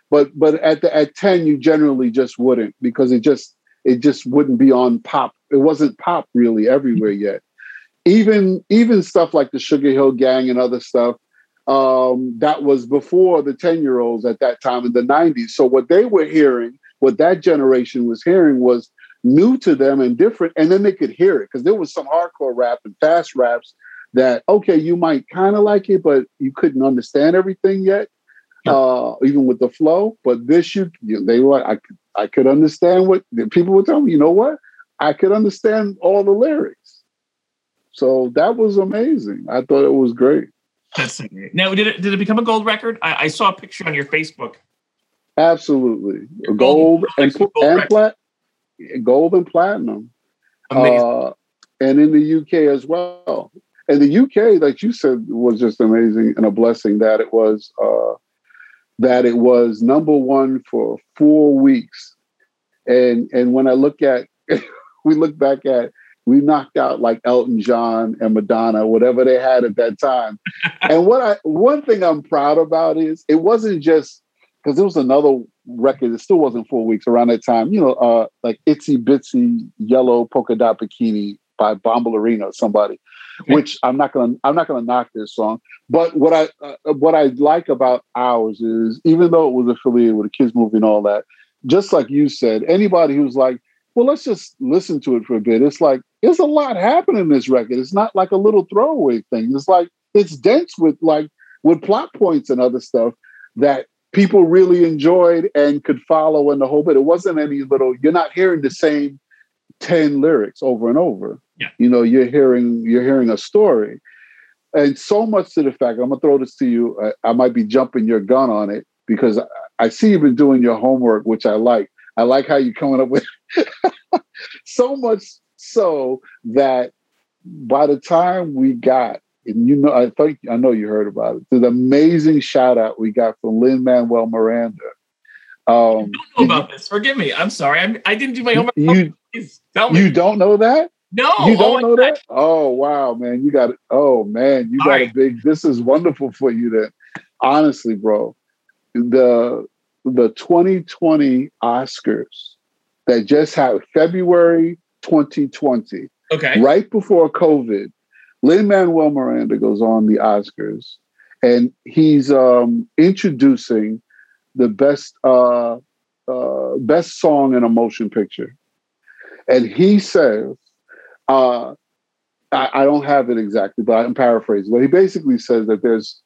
But but at the at 10, you generally just wouldn't because it just it just wouldn't be on pop. It wasn't pop really everywhere yet. Even even stuff like the Sugar Hill Gang and other stuff, um, that was before the 10 year olds at that time in the 90s. So what they were hearing, what that generation was hearing was new to them and different, and then they could hear it because there was some hardcore rap and fast raps that okay, you might kind of like it, but you couldn't understand everything yet, yeah. uh, even with the flow. But this, you, you they were I I could understand what people would tell me. You know what? I could understand all the lyrics. So that was amazing. I thought it was great. That's great. Now, did it did it become a gold record? I, I saw a picture on your Facebook. Absolutely, gold, gold and, gold and plat, gold and platinum. Uh, and in the UK as well. And the UK, like you said, was just amazing and a blessing that it was uh, that it was number one for four weeks. And and when I look at we look back at we knocked out like Elton John and Madonna, whatever they had at that time. and what I one thing I'm proud about is it wasn't just because there was another record. It still wasn't four weeks around that time. You know, uh, like Itsy Bitsy Yellow Polka Dot Bikini by Bombalurina or somebody. Which I'm not gonna I'm not gonna knock this song, but what I uh, what I like about ours is even though it was affiliated with a kids movie and all that, just like you said, anybody who's like, well, let's just listen to it for a bit. It's like there's a lot happening in this record. It's not like a little throwaway thing. It's like it's dense with like with plot points and other stuff that people really enjoyed and could follow in the whole bit. It wasn't any little, you're not hearing the same 10 lyrics over and over. Yeah. You know, you're hearing, you're hearing a story. And so much to the fact, I'm gonna throw this to you. I, I might be jumping your gun on it because I, I see you've been doing your homework, which I like. I like how you're coming up with so much so that by the time we got and you know, I think I know you heard about it. The amazing shout out we got from Lin Manuel Miranda. Um, I don't know about you, this. Forgive me. I'm sorry. I'm, I did not do my homework. You, Please tell me. You don't know that? No. You don't oh, know that? Oh wow, man. You got it. Oh man, you got right. a big. This is wonderful for you. Then, honestly, bro, the the 2020 Oscars that just had February 2020. Okay. Right before COVID Lin Manuel Miranda goes on the Oscars, and he's um, introducing the best uh, uh, best song in a motion picture, and he says, uh, I, I, don't have it exactly, but I'm paraphrasing. But he basically says that there's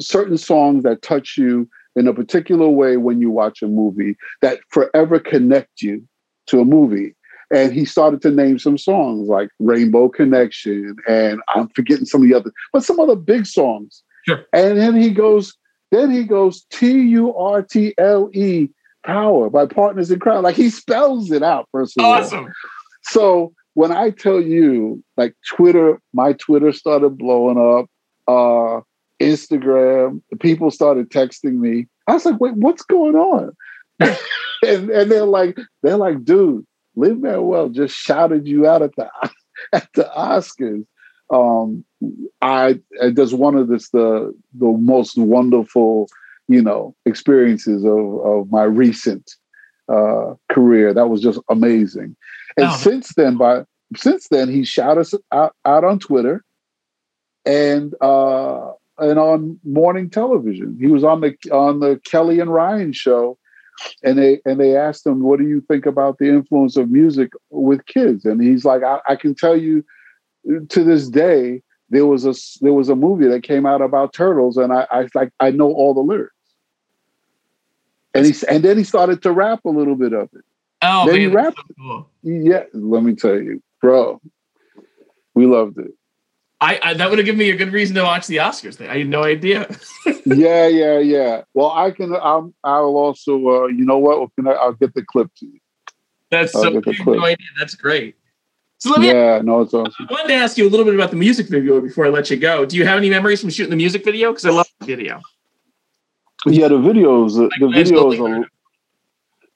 certain songs that touch you in a particular way when you watch a movie that forever connect you to a movie and he started to name some songs like Rainbow Connection, and I'm forgetting some of the other, but some other big songs. Sure. And then he goes, then he goes T U R T L E Power by Partners in Kryme. Like he spells it out first of awesome. all. So when I tell you, like Twitter, my Twitter started blowing up. Uh, Instagram, people started texting me. I was like, wait, what's going on? and, and they're like, they're like, dude, Lin Manuel just shouted you out at the at the Oscars. Um, I just one of this the the most wonderful you know experiences of of my recent uh, career. That was just amazing. And oh, since then, by since then, he shouted us out, out on Twitter and uh, and on morning television. He was on the on the Kelly and Ryan show and they and they asked him, "What do you think about the influence of music with kids?" And he's like, "I, I can tell you, to this day, there was a there was a movie that came out about turtles, and I, I like I know all the lyrics." And he and then he started to rap a little bit of it. Oh, then man, he rapped. So cool. Yeah, let me tell you, bro, we loved it. I, I, that would have given me a good reason to watch the Oscars. Thing. I had no idea. yeah, yeah, yeah. Well, I can. I'm, I'll also. Uh, you know what? I, I'll get the clip to you. That's I'll so. No idea. That's great. So let me. Yeah, no, it's awesome. I wanted to ask you a little bit about the music video before I let you go. Do you have any memories from shooting the music video? Because I love the video. Yeah, the videos. Like the videos. Are,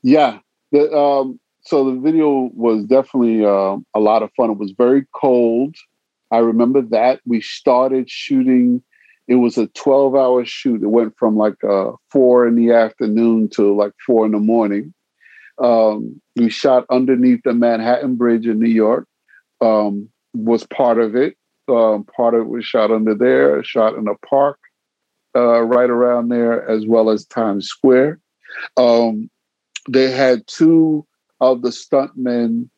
yeah, the, um, so the video was definitely uh, a lot of fun. It was very cold. I remember that we started shooting. It was a 12 hour shoot. It went from like uh, four in the afternoon to like four in the morning. Um, we shot underneath the Manhattan Bridge in New York. Um, was part of it. Um, part of it was shot under there. Shot in a park uh, right around there, as well as Times Square. Um, they had two of the stuntmen,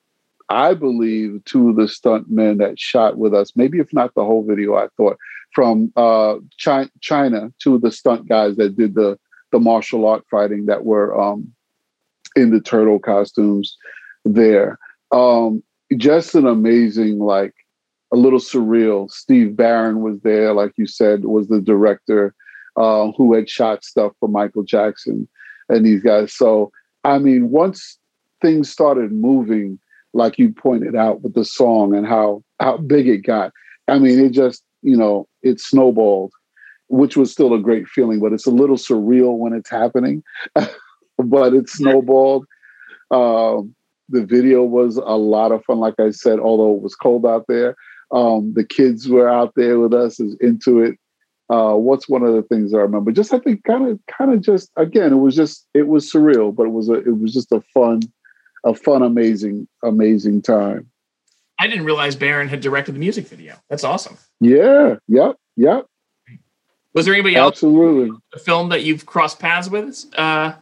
I believe, two of the stuntmen that shot with us, maybe if not the whole video, I thought, from uh, China, China, two of the stunt guys that did the, the martial art fighting that were um, in the turtle costumes there. Um, just an amazing, like, a little surreal. Steve Barron was there, like you said, was the director uh, who had shot stuff for Michael Jackson and these guys. So, I mean, once things started moving, like you pointed out with the song and how how big it got, I mean, it just you know it snowballed, which was still a great feeling. But it's a little surreal when it's happening, but it snowballed. Um, the video was a lot of fun, like I said, although it was cold out there. Um, the kids were out there with us, is into it. Uh, what's one of the things I remember? Just I think kind of kind of just again, it was just it was surreal, but it was a it was just a fun, a fun, amazing, amazing time. I didn't realize Barron had directed the music video. That's awesome. Yeah. Yep. Yep. Was there anybody else? Absolutely. The film that you've crossed paths with? Uh,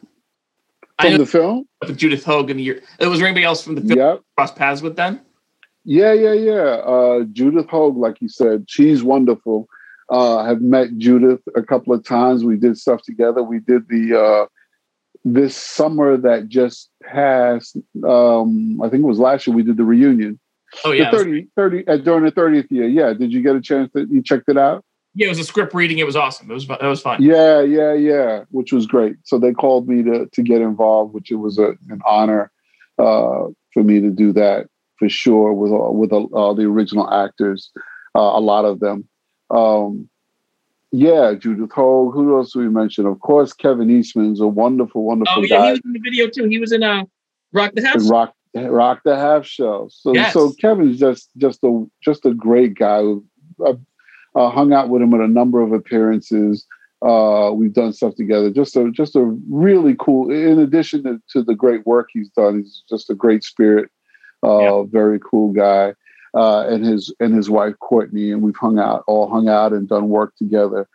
from the film with Judith Hoag in the year. Uh, was there anybody else from the film yep. crossed paths with then? Yeah, yeah, yeah. Uh, Judith Hoag, like you said, she's wonderful. Uh, have met Judith a couple of times. We did stuff together. We did the uh, this summer that just passed. Um, I think it was last year. We did the reunion. Oh yeah, the 30, 30 uh, during the thirtieth year. Yeah, did you get a chance that you checked it out? Yeah, it was a script reading. It was awesome. It was it was fun. Yeah, yeah, yeah, which was great. So they called me to to get involved, which it was a, an honor uh, for me to do that for sure with all, with all the original actors, uh, a lot of them. Um, yeah, Judith Hoag. Who else do we mention? Of course, Kevin Eastman's a wonderful, wonderful oh, yeah, guy. he was in the video too. He was in uh, Rock the Half. Rock, Rock the Half Shell. So, yes. so Kevin's just just a just a great guy. I, uh, hung out with him at a number of appearances. Uh, we've done stuff together. Just a just a really cool. In addition to, to the great work he's done, he's just a great spirit. Uh, yeah. Very cool guy uh, and his and his wife Courtney, and we've hung out, all hung out and done work together.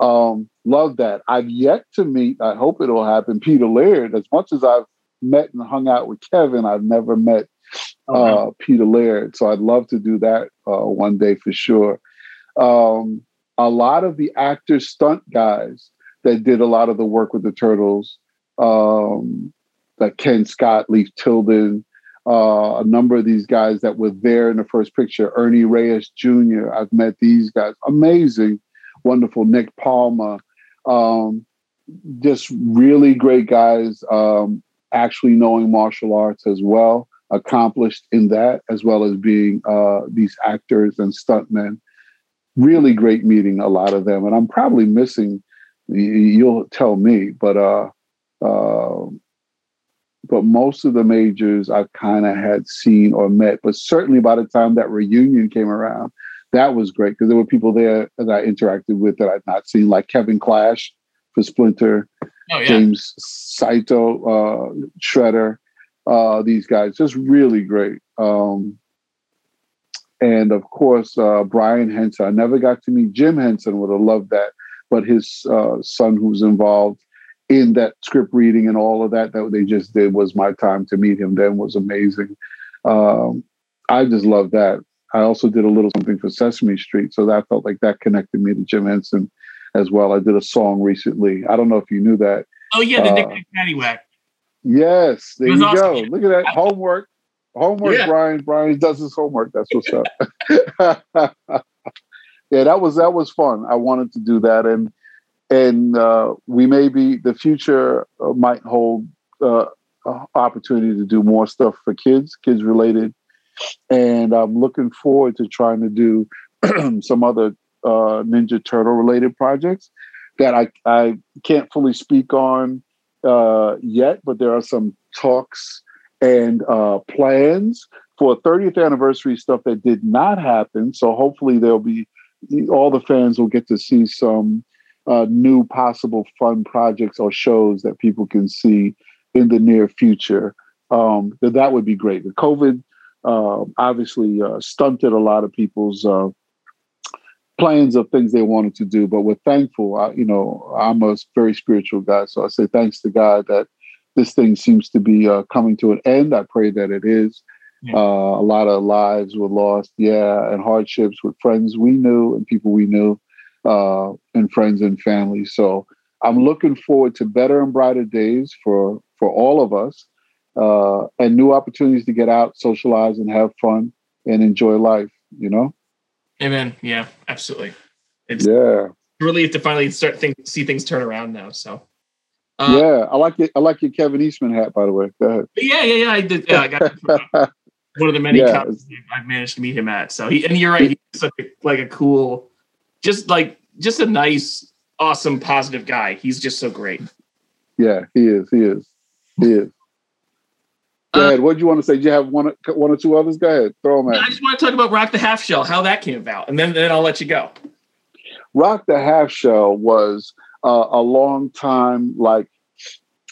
Um, love that. I've yet to meet. I hope it'll happen. Peter Laird. As much as I've met and hung out with Kevin, I've never met uh, Peter Laird. So I'd love to do that uh, one day for sure. Um, a lot of the actors, stunt guys that did a lot of the work with the Turtles, um, like Ken Scott, Leif Tilden, uh, a number of these guys that were there in the first picture. Ernie Reyes Jr. I've met these guys. Amazing, wonderful. Nick Palmer. Um, just really great guys. Um, actually knowing martial arts as well, accomplished in that, as well as being uh, these actors and stuntmen. Really great meeting a lot of them, and I'm probably missing. You'll tell me, but uh, uh, but most of the majors I've kind of had seen or met. But certainly by the time that reunion came around, that was great because there were people there that I interacted with that I'd not seen, like Kevin Clash for Splinter, oh, yeah. James Saito, uh, Shredder, uh, these guys, just really great. Um, and of course, uh, Brian Henson. I never got to meet Jim Henson, would have loved that. But his uh, son, who's involved in that script reading and all of that that they just did was my time to meet him then was amazing. Um, I just love that. I also did a little something for Sesame Street, so that felt like that connected me to Jim Henson as well. I did a song recently. I don't know if you knew that. Oh yeah, the uh, Nick Paddywhack. Yes, there you awesome. go. Look at that homework. Homework, yeah. Brian. Brian does his homework. That's what's up. yeah, that was that was fun. I wanted to do that, and and uh, we may be the future uh, might hold uh, opportunity to do more stuff for kids, kids related, and I'm looking forward to trying to do some other uh, Ninja Turtle related projects that I I can't fully speak on uh, yet, but there are some talks and uh, plans for 30th anniversary stuff that did not happen. So hopefully there'll be all the fans will get to see some uh, new possible fun projects or shows that people can see in the near future. Um, that that would be great. The COVID uh, obviously uh, stunted a lot of people's uh, plans of things they wanted to do, but we're thankful. I, you know, I'm a very spiritual guy, so I say thanks to God that this thing seems to be uh, coming to an end. I pray that it is. Yeah. Uh, a lot of lives were lost, yeah, and hardships with friends we knew and people we knew, uh, and friends and family. So I'm looking forward to better and brighter days for for all of us, uh, and new opportunities to get out, socialize, and have fun and enjoy life. You know. Amen. Yeah, absolutely. It's yeah. Relief to finally start think see things turn around now. So. Uh, yeah, I like it. I like your Kevin Eastman hat, by the way. Go ahead. Yeah, yeah, yeah. I did. Yeah, I got one of the many yeah. I've managed to meet him at. So he and you're right, he's such a, like a cool, just like just a nice, awesome, positive guy. He's just so great. Yeah, he is. He is. He is. Go uh, ahead. What do you want to say? Do you have one, one or two others? Go ahead. Throw them at. I just want to talk about Rock the Half Shell, how that came about, and then then I'll let you go. Rock the Half Shell was uh, a long time like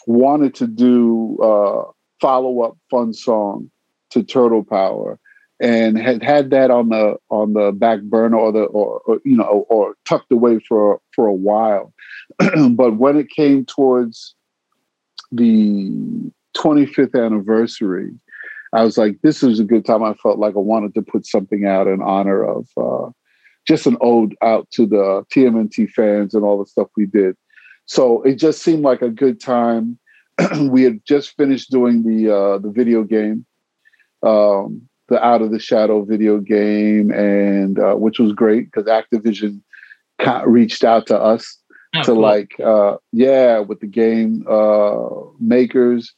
wanted to do uh, follow up fun song to Turtle Power, and had had that on the on the back burner or the or, or you know or, tucked away for for a while. but when it came towards the 25th anniversary, I was like, this is a good time. I felt like I wanted to put something out in honor of uh, just an ode out to the TMNT fans and all the stuff we did. So it just seemed like a good time. we had just finished doing the uh, the video game um, the Out of the Shadow video game, and uh, which was great because Activision reached out to us oh, to cool. like, uh, yeah, with the game uh, makers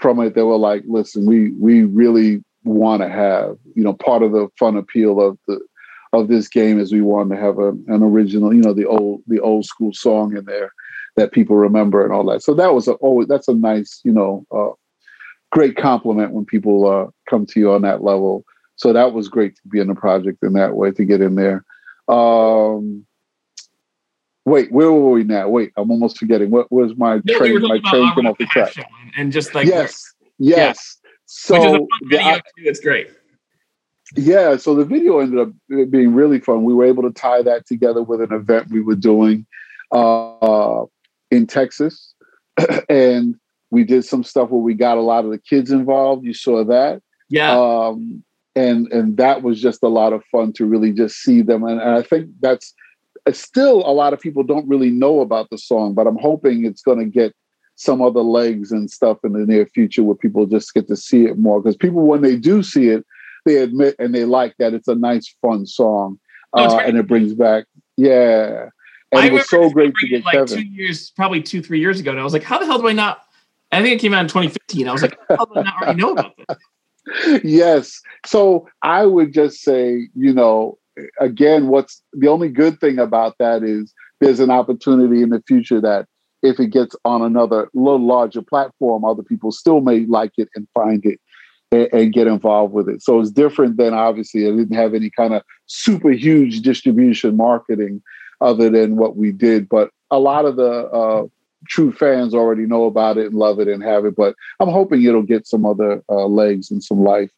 from it. They were like, listen, we we really want to have you know part of the fun appeal of the of this game is we want to have a, an original, you know, the old the old school song in there that people remember and all that. So that was a oh that's a nice you know uh, great compliment when people uh, come to you on that level. So that was great to be in the project in that way to get in there. Um, wait, where were we now? Wait, I'm almost forgetting. What was my no, train? We my train came off the track. And just like yes, yes. Yeah. So it's great. Yeah, so the video ended up being really fun. We were able to tie that together with an event we were doing uh, in Texas, and we did some stuff where we got a lot of the kids involved. You saw that. Yeah. Um, and and that was just a lot of fun to really just see them. And, and I think that's still a lot of people don't really know about the song, but I'm hoping it's going to get some other legs and stuff in the near future where people just get to see it more. Because people, when they do see it, they admit and they like that it's a nice, fun song, oh, uh, and it brings back, yeah. And I it was so great to get like Kevin. Two years, probably two, three years ago, and I was like, "How the hell do I not I think it came out in 2015. I was like, how did I not already know about this? yes. So I would just say, you know, again, what's the only good thing about that is there's an opportunity in the future that if it gets on another little larger platform, other people still may like it and find it and, and get involved with it. So it's different than obviously it didn't have any kind of super huge distribution marketing other than what we did. But a lot of the uh, true fans already know about it and love it and have it. But I'm hoping it'll get some other uh, legs and some life.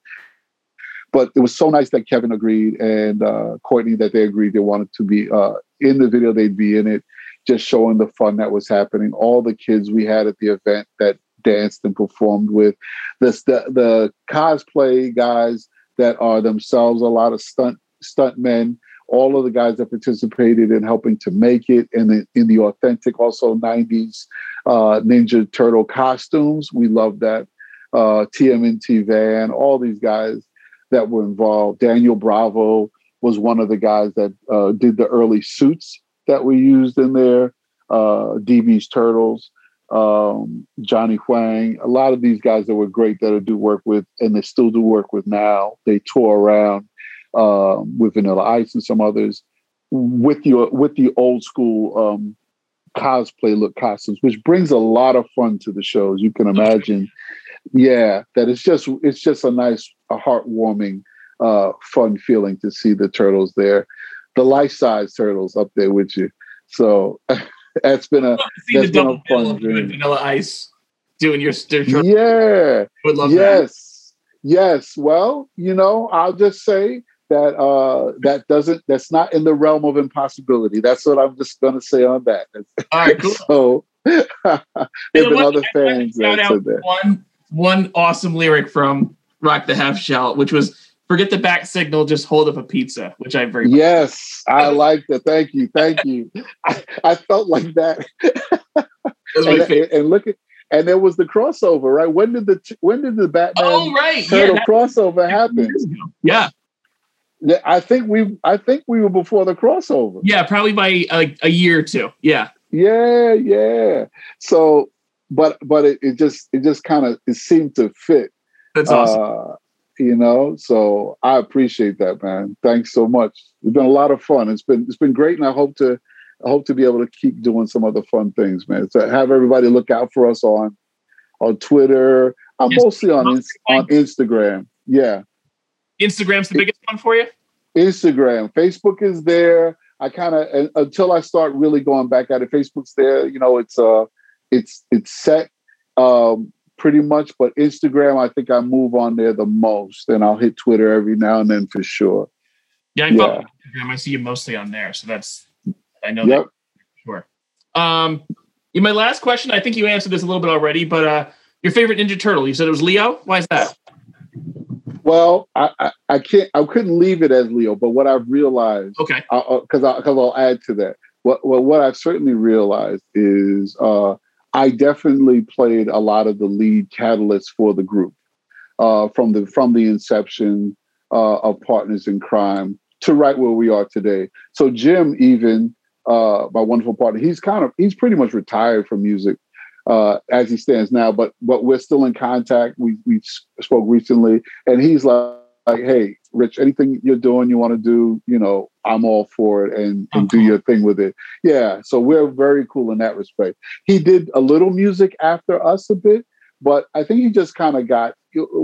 But it was so nice that Kevin agreed and uh, Courtney that they agreed they wanted to be uh, in the video. They'd be in it, just showing the fun that was happening. All the kids we had at the event that danced and performed with, the the cosplay guys that are themselves a lot of stunt stunt men all of the guys that participated in helping to make it in in the authentic, also 90s uh, Ninja Turtle costumes. We love that. Uh, TMNT Van, all these guys that were involved. Daniel Bravo was one of the guys that uh, did the early suits that we used in there. Uh, DB's Turtles, um, Johnny Huang, a lot of these guys that were great that I do work with and they still do work with now. They tour around um, with Vanilla Ice and some others with your with the old school um, cosplay look costumes, which brings a lot of fun to the shows. You can imagine yeah, that it's just it's just a nice, a heartwarming, uh, fun feeling to see the turtles there, the life size turtles up there with you. So that's been a that's been a fun dream. Vanilla Ice doing your, your yeah, would love yes, that. yes. Well, you know, I'll just say that uh that doesn't that's not in the realm of impossibility. That's what I'm just gonna say on that. All right, cool. so there have been other fans that said that. One one awesome lyric from Rock the Half Shell, which was forget the bat signal, just hold up a pizza, which I very yes, I like that. Thank you, thank you. I, I felt like that. and, and, look at and there was the crossover, right? When did the when did the Batman oh, right. turtle yeah, crossover happen? Yeah. I think we I think we were before the crossover. Yeah, probably by like a year or two. Yeah. Yeah, yeah. So but but it, it just it just kind of it seemed to fit. That's awesome. Uh, you know, so I appreciate that, man. Thanks so much. It's been a lot of fun. It's been it's been great, and I hope to I hope to be able to keep doing some other fun things, man. So have everybody look out for us on on Twitter. I'm yes. mostly on on Instagram. Yeah. Instagram's the biggest one for you? Instagram. Facebook is there. I kind of until I start really going back at it. Facebook's there. You know, it's uh it's it's set um pretty much, but Instagram, I think I move on there the most, and I'll hit Twitter every now and then for sure. Yeah, I yeah. Instagram. I see you mostly on there, so that's I know yep. that sure. Um, my last question, I think you answered this a little bit already, but uh, your favorite Ninja Turtle? You said it was Leo. Why is that? Well, I, I, I can't I couldn't leave it as Leo, but what I've realized, okay, because uh, because I'll add to that. What well, what I've certainly realized is uh, I definitely played a lot of the lead catalyst for the group uh, from the from the inception uh, of Partners in Kryme to right where we are today. So Jim, even uh, my wonderful partner, he's kind of he's pretty much retired from music uh, as he stands now, but but we're still in contact. We we spoke recently, and he's like, like, hey, Rich, anything you're doing, you want to do, you know, I'm all for it, and and do your thing with it. Yeah, so we're very cool in that respect. He did a little music after us a bit, but I think he just kind of got,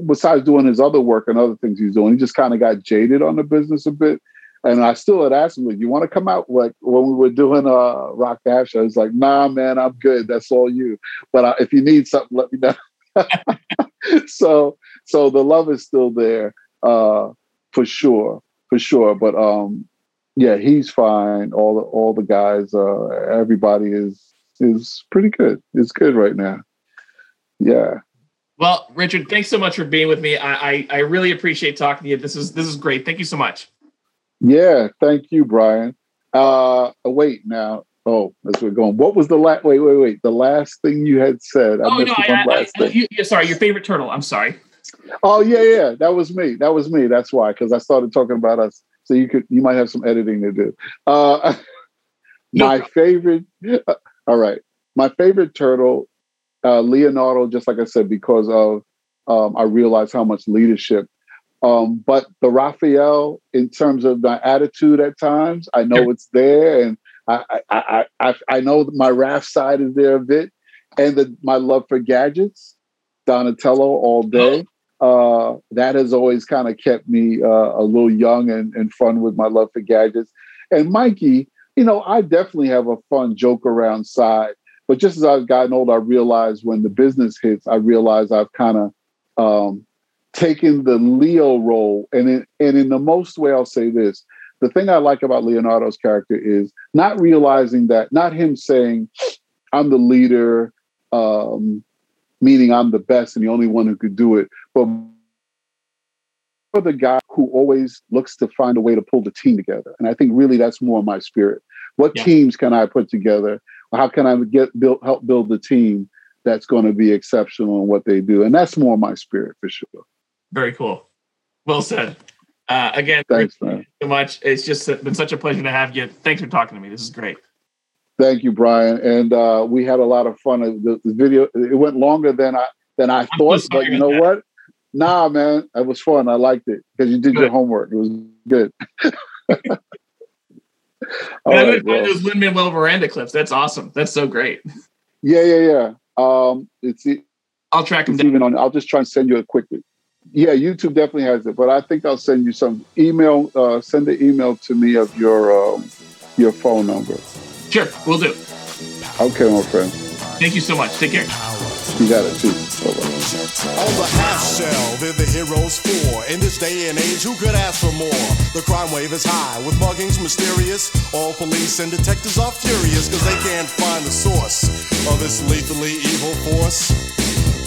besides doing his other work and other things he's doing, he just kind of got jaded on the business a bit. And I still had asked him, like, you want to come out like when we were doing uh Rock Dash? I was like, nah, man, I'm good. That's all you. But uh, if you need something, let me know. so so the love is still there, uh, for sure, for sure. But um, yeah, he's fine. All the all the guys, uh, everybody is is pretty good. It's good right now. Yeah. Well, Richard, thanks so much for being with me. I, I, I really appreciate talking to you. This is this is great. Thank you so much. Yeah, thank you, Brian. Uh, wait now. Oh, as we're going. What was the last? Wait, wait, wait. The last thing you had said. I oh no, I, I, I, you, sorry. Your favorite turtle. I'm sorry. Oh yeah, yeah. That was me. That was me. That's why. Because I started talking about us. So you could, you might have some editing to do. Uh, no. my favorite. Uh, all right, my favorite turtle, uh, Leonardo. Just like I said, because of um, I realized how much leadership um, but the Raphael, in terms of my attitude at times, I know it's there, and I I, I I know my Raph side is there a bit, and the, my love for gadgets, Donatello all day. Uh, that has always kind of kept me uh, a little young and, and fun with my love for gadgets. And Mikey, you know, I definitely have a fun joke around side. But just as I've gotten old, I realized when the business hits, I realize I've kind of um, taking the Leo role, and in, and in the most way, I'll say this: the thing I like about Leonardo's character is not realizing that, not him saying, "I'm the leader," um, meaning I'm the best and the only one who could do it, but for the guy who always looks to find a way to pull the team together. And I think really that's more my spirit. What yeah. teams can I put together? How can I get build, help build the team that's going to be exceptional in what they do? And that's more my spirit for sure. Very cool. Well said. Uh, again, thanks, man. so much. It's just been such a pleasure to have you. Thanks for talking to me. This is great. Thank you, Brian. And uh, we had a lot of fun. The, the, video it went longer than I than I I'm thought, but you know that. what? Nah, man, it was fun. I liked it because you did good. your homework. It was good. All right, those Lin Manuel Miranda clips. That's awesome. That's so great. Yeah, yeah, yeah. Um, it's I'll track them even on. I'll just try and send you a quick. Yeah, YouTube definitely has it, but I think I'll send you some email. Uh, send the email to me of your um, your phone number. Sure, we'll do. Okay, my friend. Thank you so much. Take care. You got it too. Bye-bye. On the half shell, they're the heroes for. In this day and age, who could ask for more? The crime wave is high, with muggings mysterious. All police and detectives are furious, cause they can't find the source of this lethally evil force.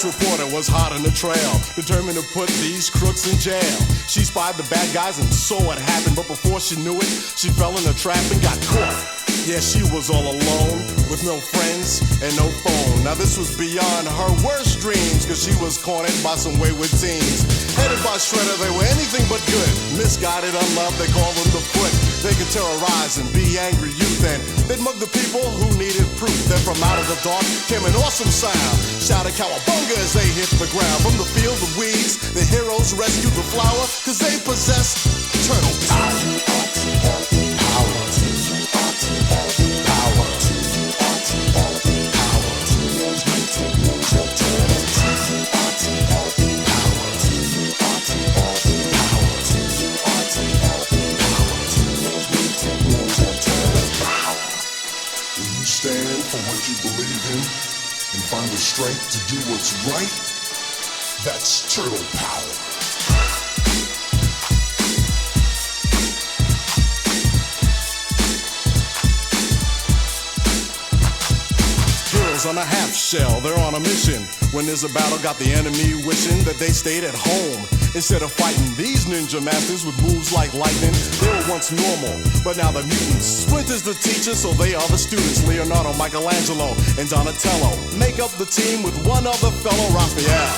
ace reporter was hot on the trail, determined to put these crooks in jail. She spied the bad guys and saw what happened, but before she knew it, she fell in a trap and got caught. Yeah, she was all alone, with no friends and no phone. Now this was beyond her worst dreams, cause she was cornered by some wayward teens. Headed by Shredder, they were anything but good. Misguided, unloved, they called them the foot. They could terrorize and be angry youth, and they'd mug the people who needed proof. Then from out of the dark came an awesome sound. Shouted cowabunga as they hit the ground. From the field of weeds, the heroes rescued the flower, cause they possessed turtle power. Strength to do what's right, that's turtle power. On a half shell, they're on a mission. When there's a battle, got the enemy wishing that they stayed at home. Instead of fighting these ninja masters with moves like lightning, they were once normal, but now they're mutants. Splinter's the teacher, so they are the students. Leonardo, Michelangelo, and Donatello make up the team with one other fellow, Raphael.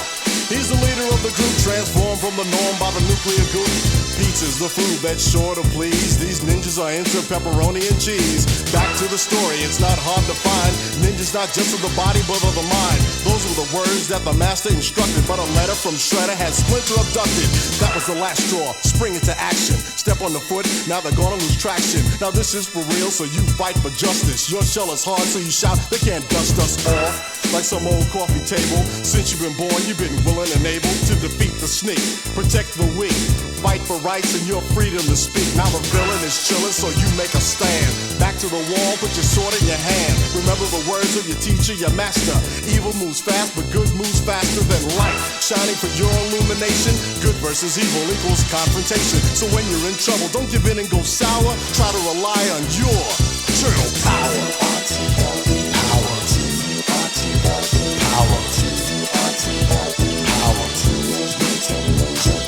He's the leader of the group, transformed from the norm by the nuclear goop. Pizza's the food that's sure to please. These ninjas are into pepperoni and cheese. Back to the story, it's not hard to find. Ninjas not just of the body, but of the mind. Those were the words that the master instructed. But a letter from Shredder had Splinter abducted. That was the last straw. Spring into action. Step on the foot, now they're gonna lose traction. Now this is for real, so you fight for justice. Your shell is hard, so you shout, they can't dust us off. Like some old coffee table. Since you've been born, you've been willing and able to defeat the snake. Protect the weak. Fight for rights and your freedom to speak. Now the villain is chilling, so you make a stand. Back to the wall, put your sword in your hand. Remember the words of your teacher, your master. Evil moves fast, but good moves faster than light. Shining for your illumination. Good versus evil equals confrontation. So when you're in trouble, don't give in and go sour. Try to rely on your turtle power. Power. Power. Power.